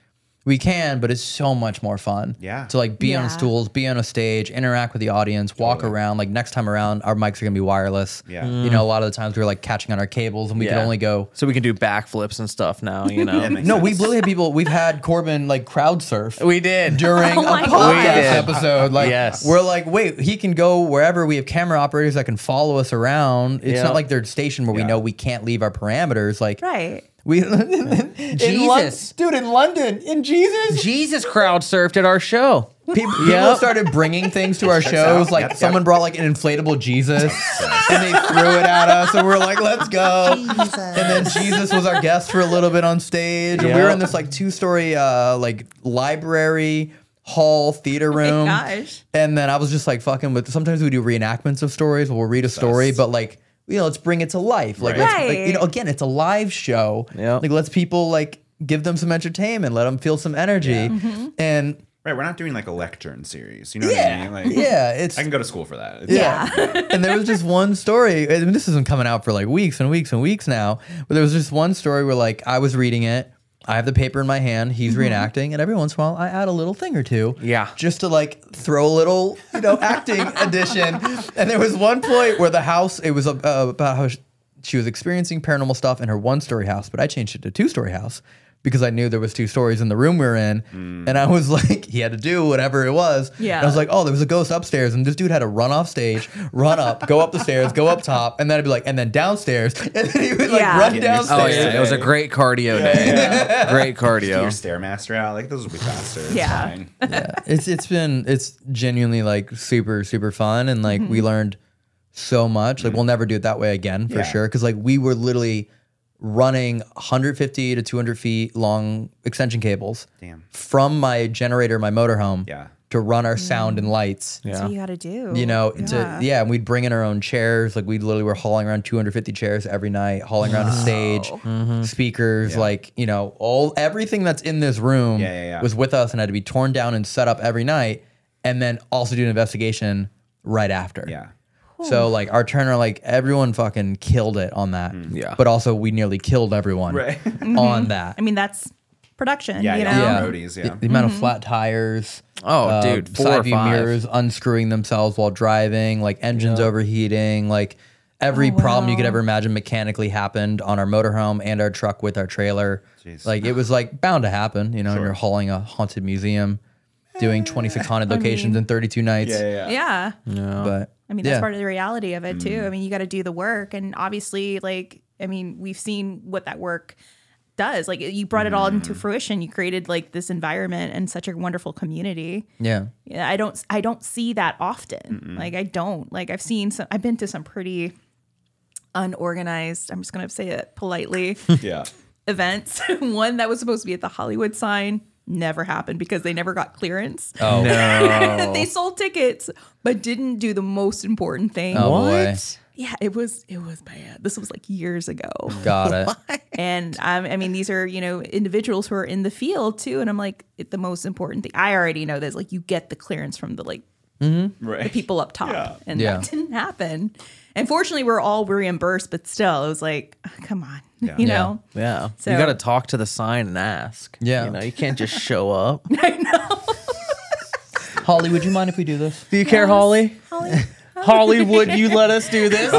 we can, but it's so much more fun. Yeah. To like be Yeah. on stools, be on a stage, interact with the audience, walk around. Like next time around, our mics are gonna be wireless. Yeah. You know, a lot of the times we were like catching on our cables and we could only go. So we can do backflips and stuff now, you know. Yeah, makes No, sense. we literally had people. We've had Corbin like crowd surf we did. during Oh a my podcast God. Episode. Like, Yes. we're like, wait, he can go wherever. We have camera operators that can follow us around. It's Yeah. not like they're stationed where we know we can't leave our parameters. Like, Right. We, in Jesus. Lon- dude, in London, in Jesus, Jesus crowd surfed at our show. people, people Yep. started bringing things to our shows. out. Like, Yep, yep. someone brought like an inflatable Jesus, and they threw it at us, and we're like, let's go. And then Jesus was our guest for a little bit on stage, and we were in this like two story uh like library hall theater room. gosh. And then I was just like fucking with. Sometimes we do reenactments of stories. We'll read a story, but like you know, let's bring it to life. Like, Right. let's, like, you know, again, it's a live show. Yeah. Like let's people like give them some entertainment, let them feel some energy, mm-hmm. and Right, we're not doing like a lecture series. You know what I mean? Like, yeah, it's I can go to school for that. It's- yeah. and there was just one story, and this isn't coming out for like weeks and weeks and weeks now, but there was just one story where like I was reading it. I have the paper in my hand, he's reenacting, and every once in a while I add a little thing or two. Yeah. Just to like throw a little, you know, acting addition. And there was one point where the house, it was uh, about how she was experiencing paranormal stuff in her one story house, but I changed it to two story house because I knew there was two stories in the room we were in. And I was like, he had to do whatever it was. Yeah. And I was like, oh, there was a ghost upstairs, and this dude had to run off stage, run up, go up the stairs, go up top, and then I'd be like, and then downstairs, and then he would like Yeah. run Getting used Oh yeah, it was a great cardio day. Great Get your cardio. stairmaster out. Like those would be faster. It's Yeah. fine. It's it's been it's genuinely like super super fun, and like we mm-hmm. learned so much. Like mm. we'll never do it that way again for Yeah. sure, because like we were literally running 150 to 200 feet long extension cables Damn. from my generator, my motorhome, Yeah. to run our sound mm. and lights. That's what you got to do. you know, yeah. to yeah, and we'd bring in our own chairs. Like we literally were hauling around 250 chairs every night, hauling around a stage, mm-hmm. speakers, like you know, all everything that's in this room Yeah, yeah, yeah. was with us and had to be torn down and set up every night, and then also do an investigation right after. Yeah. So like our turner, like everyone fucking killed it on that. Mm. Yeah. But also we nearly killed everyone Right. Mm-hmm. on that. I mean, that's production. Yeah, you know? yeah. roadies, yeah. The, the amount of mm-hmm. flat tires. Oh, uh, dude, four side or view five. mirrors unscrewing themselves while driving, like engines overheating, like every Oh, problem you could ever imagine mechanically happened on our motorhome and our truck with our trailer. Jeez. Like it was like bound to happen, you know, and you're hauling a haunted museum, doing 26 eh, haunted locations in 32 nights. Yeah, yeah, yeah. Yeah. But I mean, that's yeah. part of the reality of it too. Mm. I mean, you got to do the work, and obviously, like, I mean, we've seen what that work does. Like, you brought it all into Mm. fruition. You created like this environment and such a wonderful community. yeah. Yeah, I don't, I don't see that often. Like, I don't. Like, I've seen some. I've been to some pretty unorganized. I'm just gonna say it politely. Yeah. events. One that was supposed to be at the Hollywood sign never happened because they never got clearance. Oh, no. they sold tickets but didn't do the most important thing. Oh, boy. Yeah, it was it was bad. This was like years ago. got it. And um, I mean, these are you know individuals who are in the field too. And I'm like, it, the most important thing I already know this. Like, you get the clearance from the like Right. the people up top, Yeah. and Yeah. that didn't happen. And fortunately, we're all reimbursed, but still, it was like, oh, come on, Yeah. you know. Yeah. So- you got to talk to the sign and ask. Yeah. You know, you can't just show up. I know. Holly, would you mind if we do this? Do you care, Holly? Holly, Holly, would you let us do this?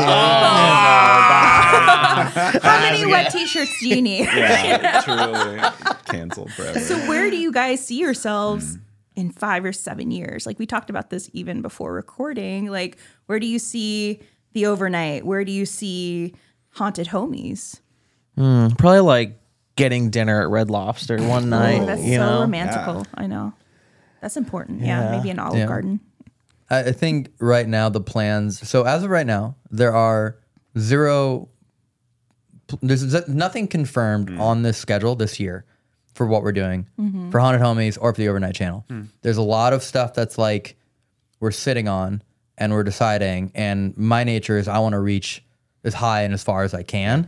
How many wet t-shirts do you need? Yeah, truly. Canceled forever. so where do you guys see yourselves mm. in five or seven years? Like we talked about this even before recording. Like where do you see the overnight? Where do you see haunted homies? Hmm, probably like getting dinner at Red Lobster one night. That's you so know? romantical. I know. That's important. Yeah, Yeah. maybe an Olive Yeah. Garden. I I think right now the plans. So as of right now, there are zero. There's nothing confirmed hmm. on this schedule this year for what we're doing mm-hmm. for Haunted Homies or for the Overnight Channel. Hmm. There's a lot of stuff that's like we're sitting on and we're deciding. And my nature is I want to reach as high and as far as I can.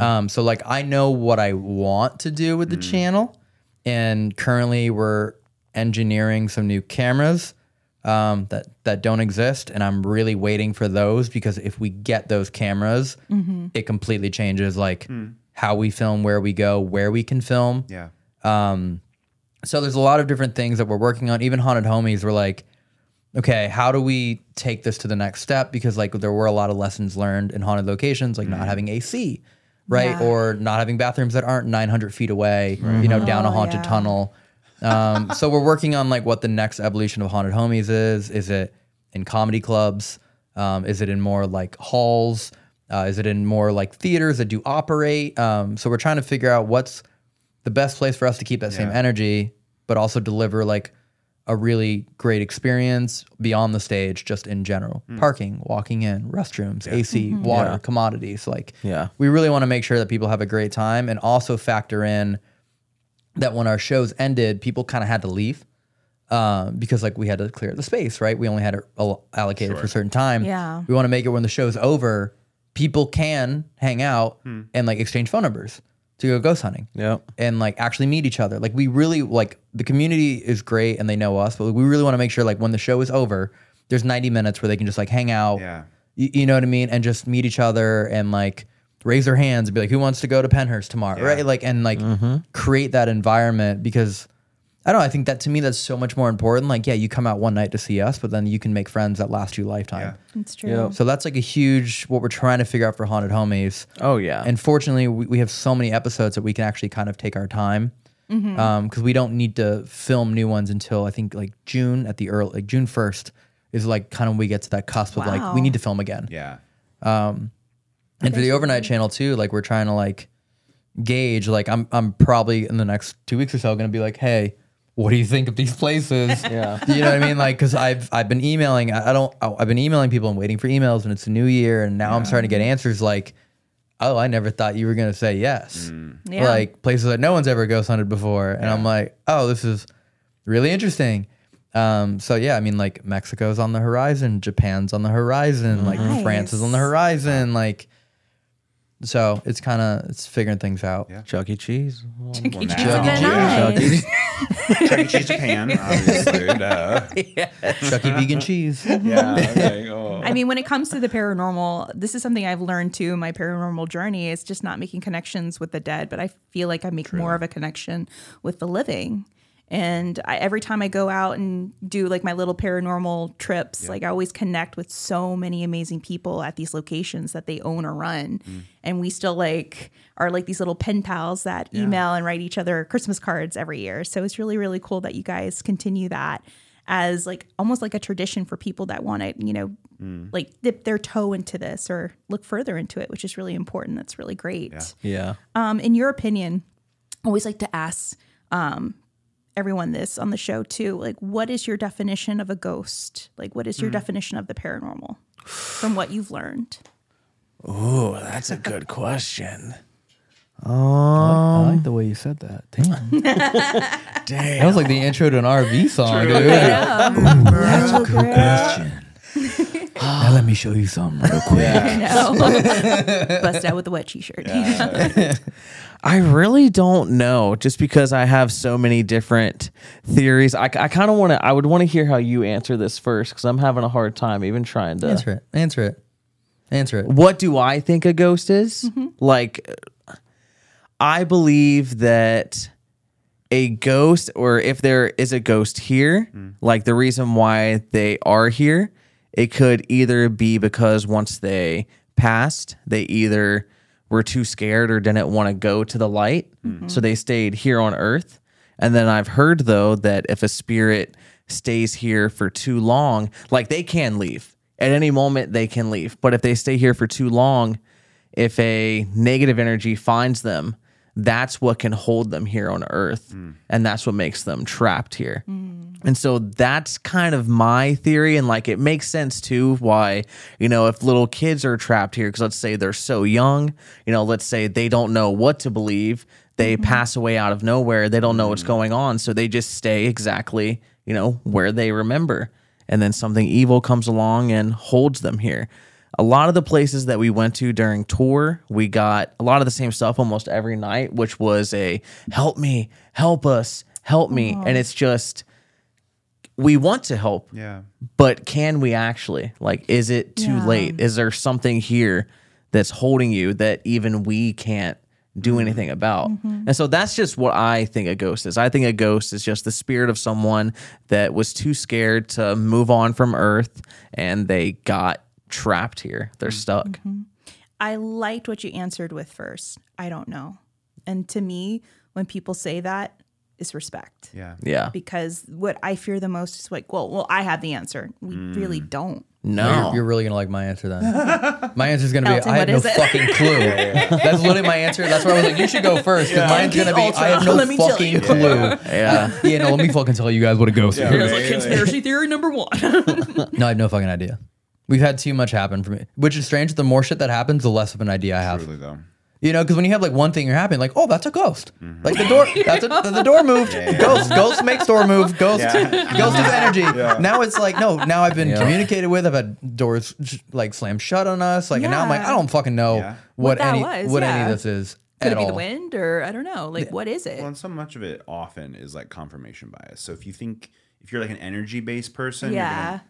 Um, so like I know what I want to do with the channel, and currently we're engineering some new cameras um, that that don't exist, and I'm really waiting for those because if we get those cameras, it completely changes like how we film, where we go, where we can film. yeah. Um, so there's a lot of different things that we're working on. Even haunted homies, we're like, okay, how do we take this to the next step? Because like there were a lot of lessons learned in haunted locations, like not having AC, right, Yeah. or not having bathrooms that aren't 900 feet away, you know, down a Oh, haunted yeah. tunnel. Um, so we're working on like what the next evolution of haunted homies is. Is it in comedy clubs? Um, is it in more like halls? Uh, is it in more like theaters that do operate? Um, so we're trying to figure out what's the best place for us to keep that same energy, but also deliver like a really great experience beyond the stage, just in general. Hmm. Parking, walking in, restrooms, AC, mm-hmm. water, Yeah. commodities. Like, Yeah. we really want to make sure that people have a great time and also factor in that when our shows ended, people kind of had to leave um, because like we had to clear the space, right? We only had it al- allocated for a certain time. Yeah. We want to make it when the show's over, people can hang out hmm. and like exchange phone numbers to go ghost hunting Yep. and like actually meet each other. Like we really like the community is great and they know us, but we really want to make sure like when the show is over, there's 90 minutes where they can just like hang out. Yeah. You, you know what I mean? And just meet each other and like raise their hands and be like, who wants to go to Pennhurst tomorrow? Right. Like, and like mm-hmm. create that environment because I don't know. I think that to me, that's so much more important. Like, yeah, you come out one night to see us, but then you can make friends that last you a lifetime. Yeah. It's true. Yep. So that's like a huge, what we're trying to figure out for Haunted Homies. Oh yeah. And fortunately, we, we have so many episodes that we can actually kind of take our time because we don't need to film new ones until I think like June at the early, like June first is like kind of when we get to that cusp of like we need to film again. Yeah. Um, And for the overnight channel too, like we're trying to like gauge. Like I'm I'm probably in the next two weeks or so going to be like, hey. What do you think of these places? Yeah. you know what I mean. Like, because I've I've been emailing. I I don't. I've been emailing people and waiting for emails, and it's a new year, and now I'm starting to get answers like, "Oh, I never thought you were gonna say yes." Yeah. Like places that no one's ever ghost hunted before, and I'm like, "Oh, this is really interesting." Um, so yeah, I mean, like Mexico's on the horizon, Japan's on the horizon, like France is on the horizon, like. So it's kind of it's figuring things out. Yeah. Chuck E. Cheese. Well, Chuck E. now- Chuck E. Cheese. Chuck E. Cheese Japan, obviously. duh. Chucky vegan cheese. Yeah. Okay. Oh. I mean, when it comes to the paranormal, this is something I've learned too in my paranormal journey is just not making connections with the dead, but I feel like I make more of a connection with the living. And I, every time I go out and do like my little paranormal trips, like I always connect with so many amazing people at these locations that they own or run. And we still like are like these little pen pals that email and write each other Christmas cards every year. So it's really, really cool that you guys continue that as like almost like a tradition for people that want to, you know, like dip their toe into this or look further into it, which is really important. That's really great. Yeah. Um, in your opinion, I always like to ask um, everyone this on the show too. Like, what is your definition of a ghost? Like, what is your hmm. definition of the paranormal from what you've learned? Ooh, that's a good question. Oh I like um, the way you said that. Damn. Damn. That was like the intro to an RV song, dude. That's a good question. now let me show you something real quick. Bust out with the wet t-shirt. I really don't know, just because I have so many different theories. I, I kind of want to. I would want to hear how you answer this first, because I'm having a hard time even trying to. Answer it. Answer it. Answer it. What do I think a ghost is? Mm-hmm. Like, I believe that a ghost, or if there is a ghost here, mm. like the reason why they are here, it could either be because once they passed, they either were too scared or didn't want to go to the light. Mm-hmm. So they stayed here on earth. And then I've heard, though, that if a spirit stays here for too long, like they can leave at any moment, they can leave. But if they stay here for too long, if a negative energy finds them, that's what can hold them here on earth. Mm. And that's what makes them trapped here. Mm. And so that's kind of my theory. And like it makes sense too why, you know, if little kids are trapped here, because let's say they're so young, you know, let's say they don't know what to believe, they mm-hmm. pass away out of nowhere, they don't know what's mm. going on. So they just stay exactly, you know, where they remember. And then something evil comes along and holds them here. A lot of the places that we went to during tour, we got a lot of the same stuff almost every night, which was a help me, help us, help me. Oh. And it's just, we want to help, Yeah. but can we actually? Like, is it too Yeah. late? Is there something here that's holding you that even we can't do mm-hmm. anything about. Mm-hmm. And so that's just what I think a ghost is. I think a ghost is just the spirit of someone that was too scared to move on from Earth and they got trapped here. They're mm-hmm. stuck. I liked what you answered with first. I don't know. And to me, when people say that, is respect. Yeah. Yeah. Because what I fear the most is like, well, well, I have the answer. We really mm. don't. No. You're, you're really gonna like my answer then. my answer is gonna be Elton, I have no it? fucking clue. That's literally my answer. That's why I was like, you should go first because mine's gonna be I have no Let fucking clue. Yeah. Yeah, no, let me fucking tell you guys what a ghost is. It's like conspiracy theory number one. No, I have no fucking idea. We've had too much happen for me, which is strange. The more shit that happens, the less of an idea I have. Truly though. You know, because when you have like one thing you're happening, like, oh, that's a ghost. Mm-hmm. Like the door, that's a, the door moved. Ghost, ghost makes door move. Ghost, ghost is energy. Now it's like, no, now I've been Yeah. communicated with. I've had doors sh- like slammed shut on us. Like, and now I'm like, I don't fucking know Yeah. what, What any was, what any of this is Could at it be all. the wind or I don't know? Like, what is it? Well, and so much of it often is like confirmation bias. So if you think if you're like an energy based person, you're yeah.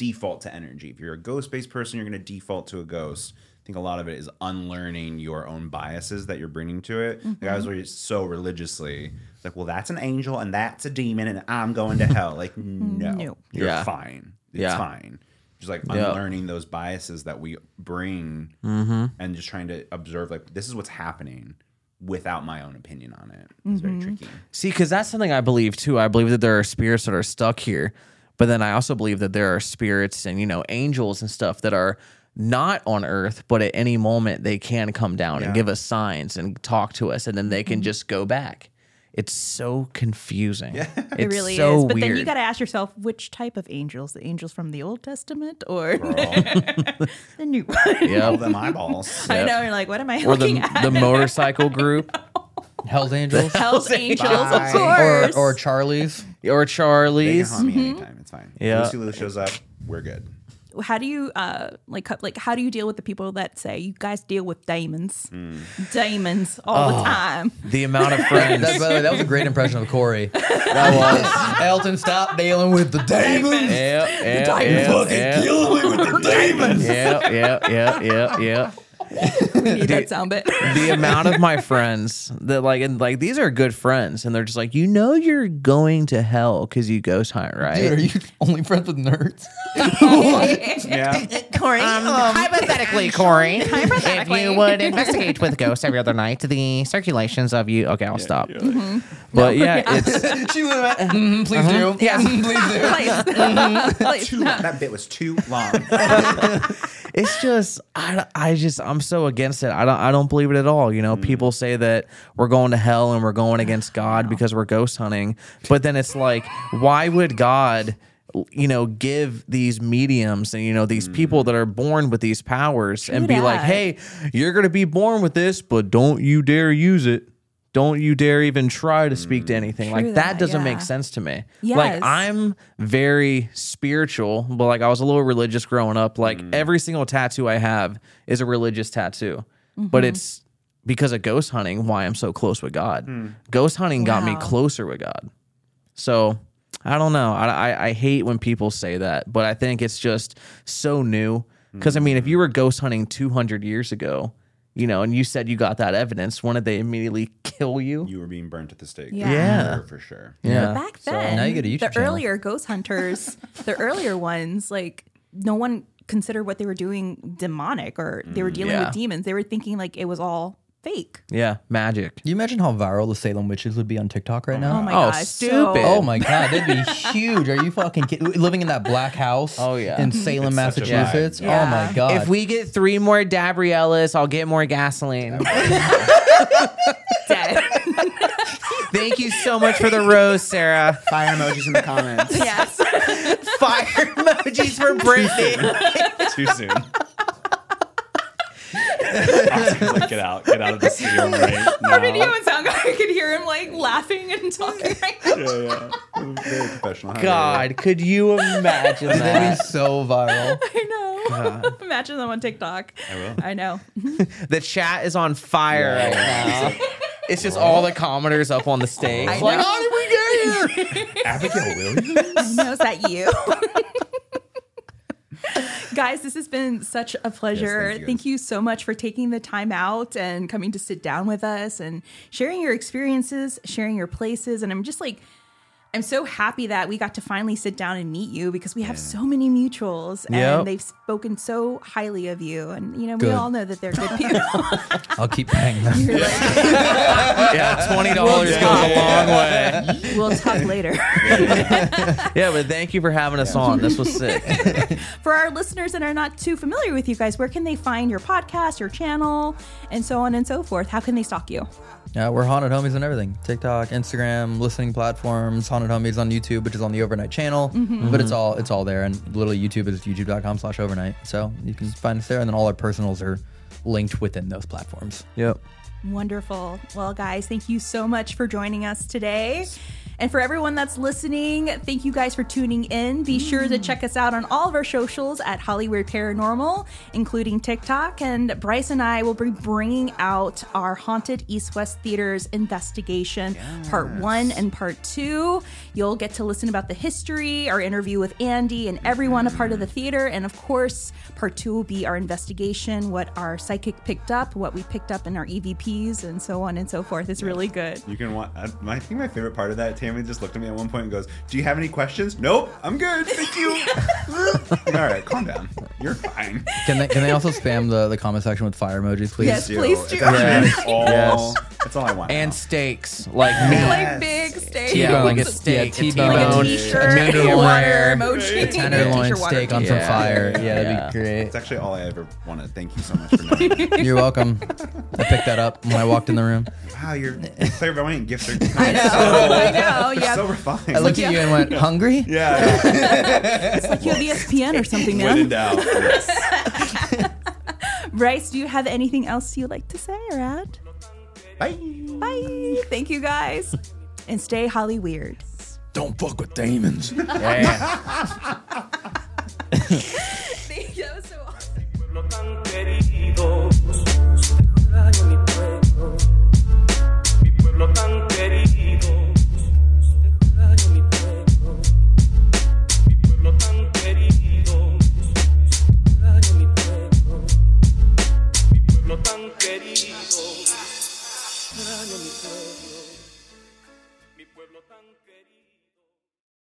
Gonna default to energy. If you're a ghost based person, you're gonna default to a ghost. I think a lot of it is unlearning your own biases that you're bringing to it. Like I was Mm-hmm. so religiously, like, well, that's an angel and that's a demon, and I'm going to hell. Like, no, No. you're Yeah. fine. It's Yeah. fine. Just like Yeah. unlearning those biases that we bring, Mm-hmm. and just trying to observe, like, this is what's happening without my own opinion on it. It's Mm-hmm. very tricky. See, because that's something I believe too. I believe that there are spirits that are stuck here, but then I also believe that there are spirits and you know angels and stuff that are not on Earth, but at any moment they can come down and give us signs and talk to us, and then they can mm-hmm. just go back. It's so confusing. Yeah, It really is. But then you got to ask yourself which type of angels? The angels from the Old Testament or the new one? All Yep. them eyeballs. I know. You're like, what am I Or the at? the motorcycle group Hell's Angels Hell's Angels, of Bye. or course. or Charlie's. Or They can Charlie's. haunt me anytime. It's fine. Yeah. Lucy Liu shows up. We're good. how do you uh like like how do you deal with the people that say you guys deal with demons, demons all the time? The amount of friends. That, by the way, that was a great impression of Corey. That was Elton. Stop dealing with the demons. yeah, yeah, yeah, yeah. Dealing with the demons. We need that sound bit. the amount of my friends that like and like these are good friends and they're just like you know you're going to hell because you ghost hunt right Dude, are you only friends with nerds? Oh yeah. Corey, um, hypothetically corey if you would investigate with ghosts every other night the circulations of you okay i'll stop. Mm-hmm. but yeah it's she went, "Mhm, please do. Yes, please do. please, Too please. long. That bit was too long. it's just I, I just i'm so against it. I don't i don't believe it at all. You know people say that we're going to hell and we're going against god because we're ghost hunting. But then it's like why would god you know give these mediums and you know these people that mm. are born with these powers and be like hey you're gonna be born with this but don't you dare use it. Don't you dare even try to speak to mm. anything. Like that that, doesn't yeah. make sense to me. Yes. like i'm very spiritual but like i was a little religious growing up. Like mm. every single tattoo i have is a religious tattoo but it's because of ghost hunting why i'm so close with god. Ghost hunting got me closer with god. So i don't know I, I, I hate when people say that but i think it's just so new because i mean if you were ghost hunting 200 years ago you know and you said you got that evidence wouldn't they immediately kill you You were being burnt at the stake. Yeah. Yeah. For, for sure. yeah Back then, now you get a YouTube the channel. earlier ghost hunters, the earlier ones, like no one considered what they were doing demonic or they were mm. dealing yeah. with demons. They were thinking like it was all fake. yeah magic Can you imagine how viral the Salem witches would be on TikTok right now? Oh my Oh, gosh, stupid. so- Oh my god, they'd be huge. Are you fucking kidding? Living in that black house? Oh, yeah. in Salem, It's such a Massachusetts. vibe. Oh my god. If we get three more Dabriellas, I'll get more gasoline. dead. Thank you so much for the rose, Sarah. Fire emojis in the comments. yes. Fire emojis for Brittany. Too soon. Oscar's like, get out. Get out of the studio right now. Our video and sound guy I could hear him like laughing and talking right now. Yeah, yeah. Very professional. How God, could you imagine That'd be so viral. I know. Imagine them on TikTok. I will. I know. The chat is on fire right now. It's just all the commenters up on the stage. I Like, know. how did we get here? Abigail Williams? I know, is that you? Guys, this has been such a pleasure. thank you, thank you so much for taking the time out and coming to sit down with us and sharing your experiences, sharing your places. And I'm just like, I'm so happy that we got to finally sit down and meet you because we have so many mutuals and Yep. they've spoken so highly of you. And, you know, we all know that they're good people. I'll keep paying them. You're like, Yeah, twenty dollars goes a long way. we'll talk later. Yeah, but thank you for having us on. This was sick. For our listeners that are not too familiar with you guys, where can they find your podcast, your channel, and so on and so forth? How can they stalk you? Yeah, we're haunted homies and everything. TikTok, Instagram, listening platforms, haunted homies on YouTube, which is on the overnight channel. Mm-hmm. But it's all it's all there. And literally YouTube is youtube.com slash overnight. So you can find us there and then all our personals are linked within those platforms. Yep. Wonderful. Well, guys, thank you so much for joining us today. And for everyone that's listening, thank you guys for tuning in. Be sure to check us out on all of our socials at Hollywood Paranormal, including TikTok. And Bryce and I will be bringing out our Haunted East West Theaters investigation, part one and part two. You'll get to listen about the history, our interview with Andy, and everyone a part of the theater. And of course, part two will be our investigation, what our psychic picked up, what we picked up in our EVPs, and so on and so forth. It's really good. You can watch. Uh, I, I think my favorite part of that, Tammy just looked at me at one point and goes, "Do you have any questions?" Nope, I'm good. Thank you. All right, calm down. You're fine. Can they can they also spam the, the comment section with fire emojis, please? Yes. Please do. It's Yes. all. Yes. That's all I want. And now. steaks like meat. Like big steak. Yeah, like a Yeah, steak, a T-bone. Like a T-bone. t-shirt, a medium water rare, emoji. tenderloin T-shirt, steak on emoji. some fire. Yeah, Yeah. that'd be great. It's actually all I ever wanted. thank you so much for knowing. You're welcome. I picked that up when I walked in the room. wow, your clairvoyant gifts are I know. I know. Yeah. so refined. I looked at you and went, "Hungry?" yeah, It's like you have ESPN or something, when in man. doubt. Yes. Bryce, do you have anything else you'd like to say or add? Bye. Bye. Thank you guys. And stay Holly Weird. Don't fuck with demons. Yeah. Thank you. That was so awesome.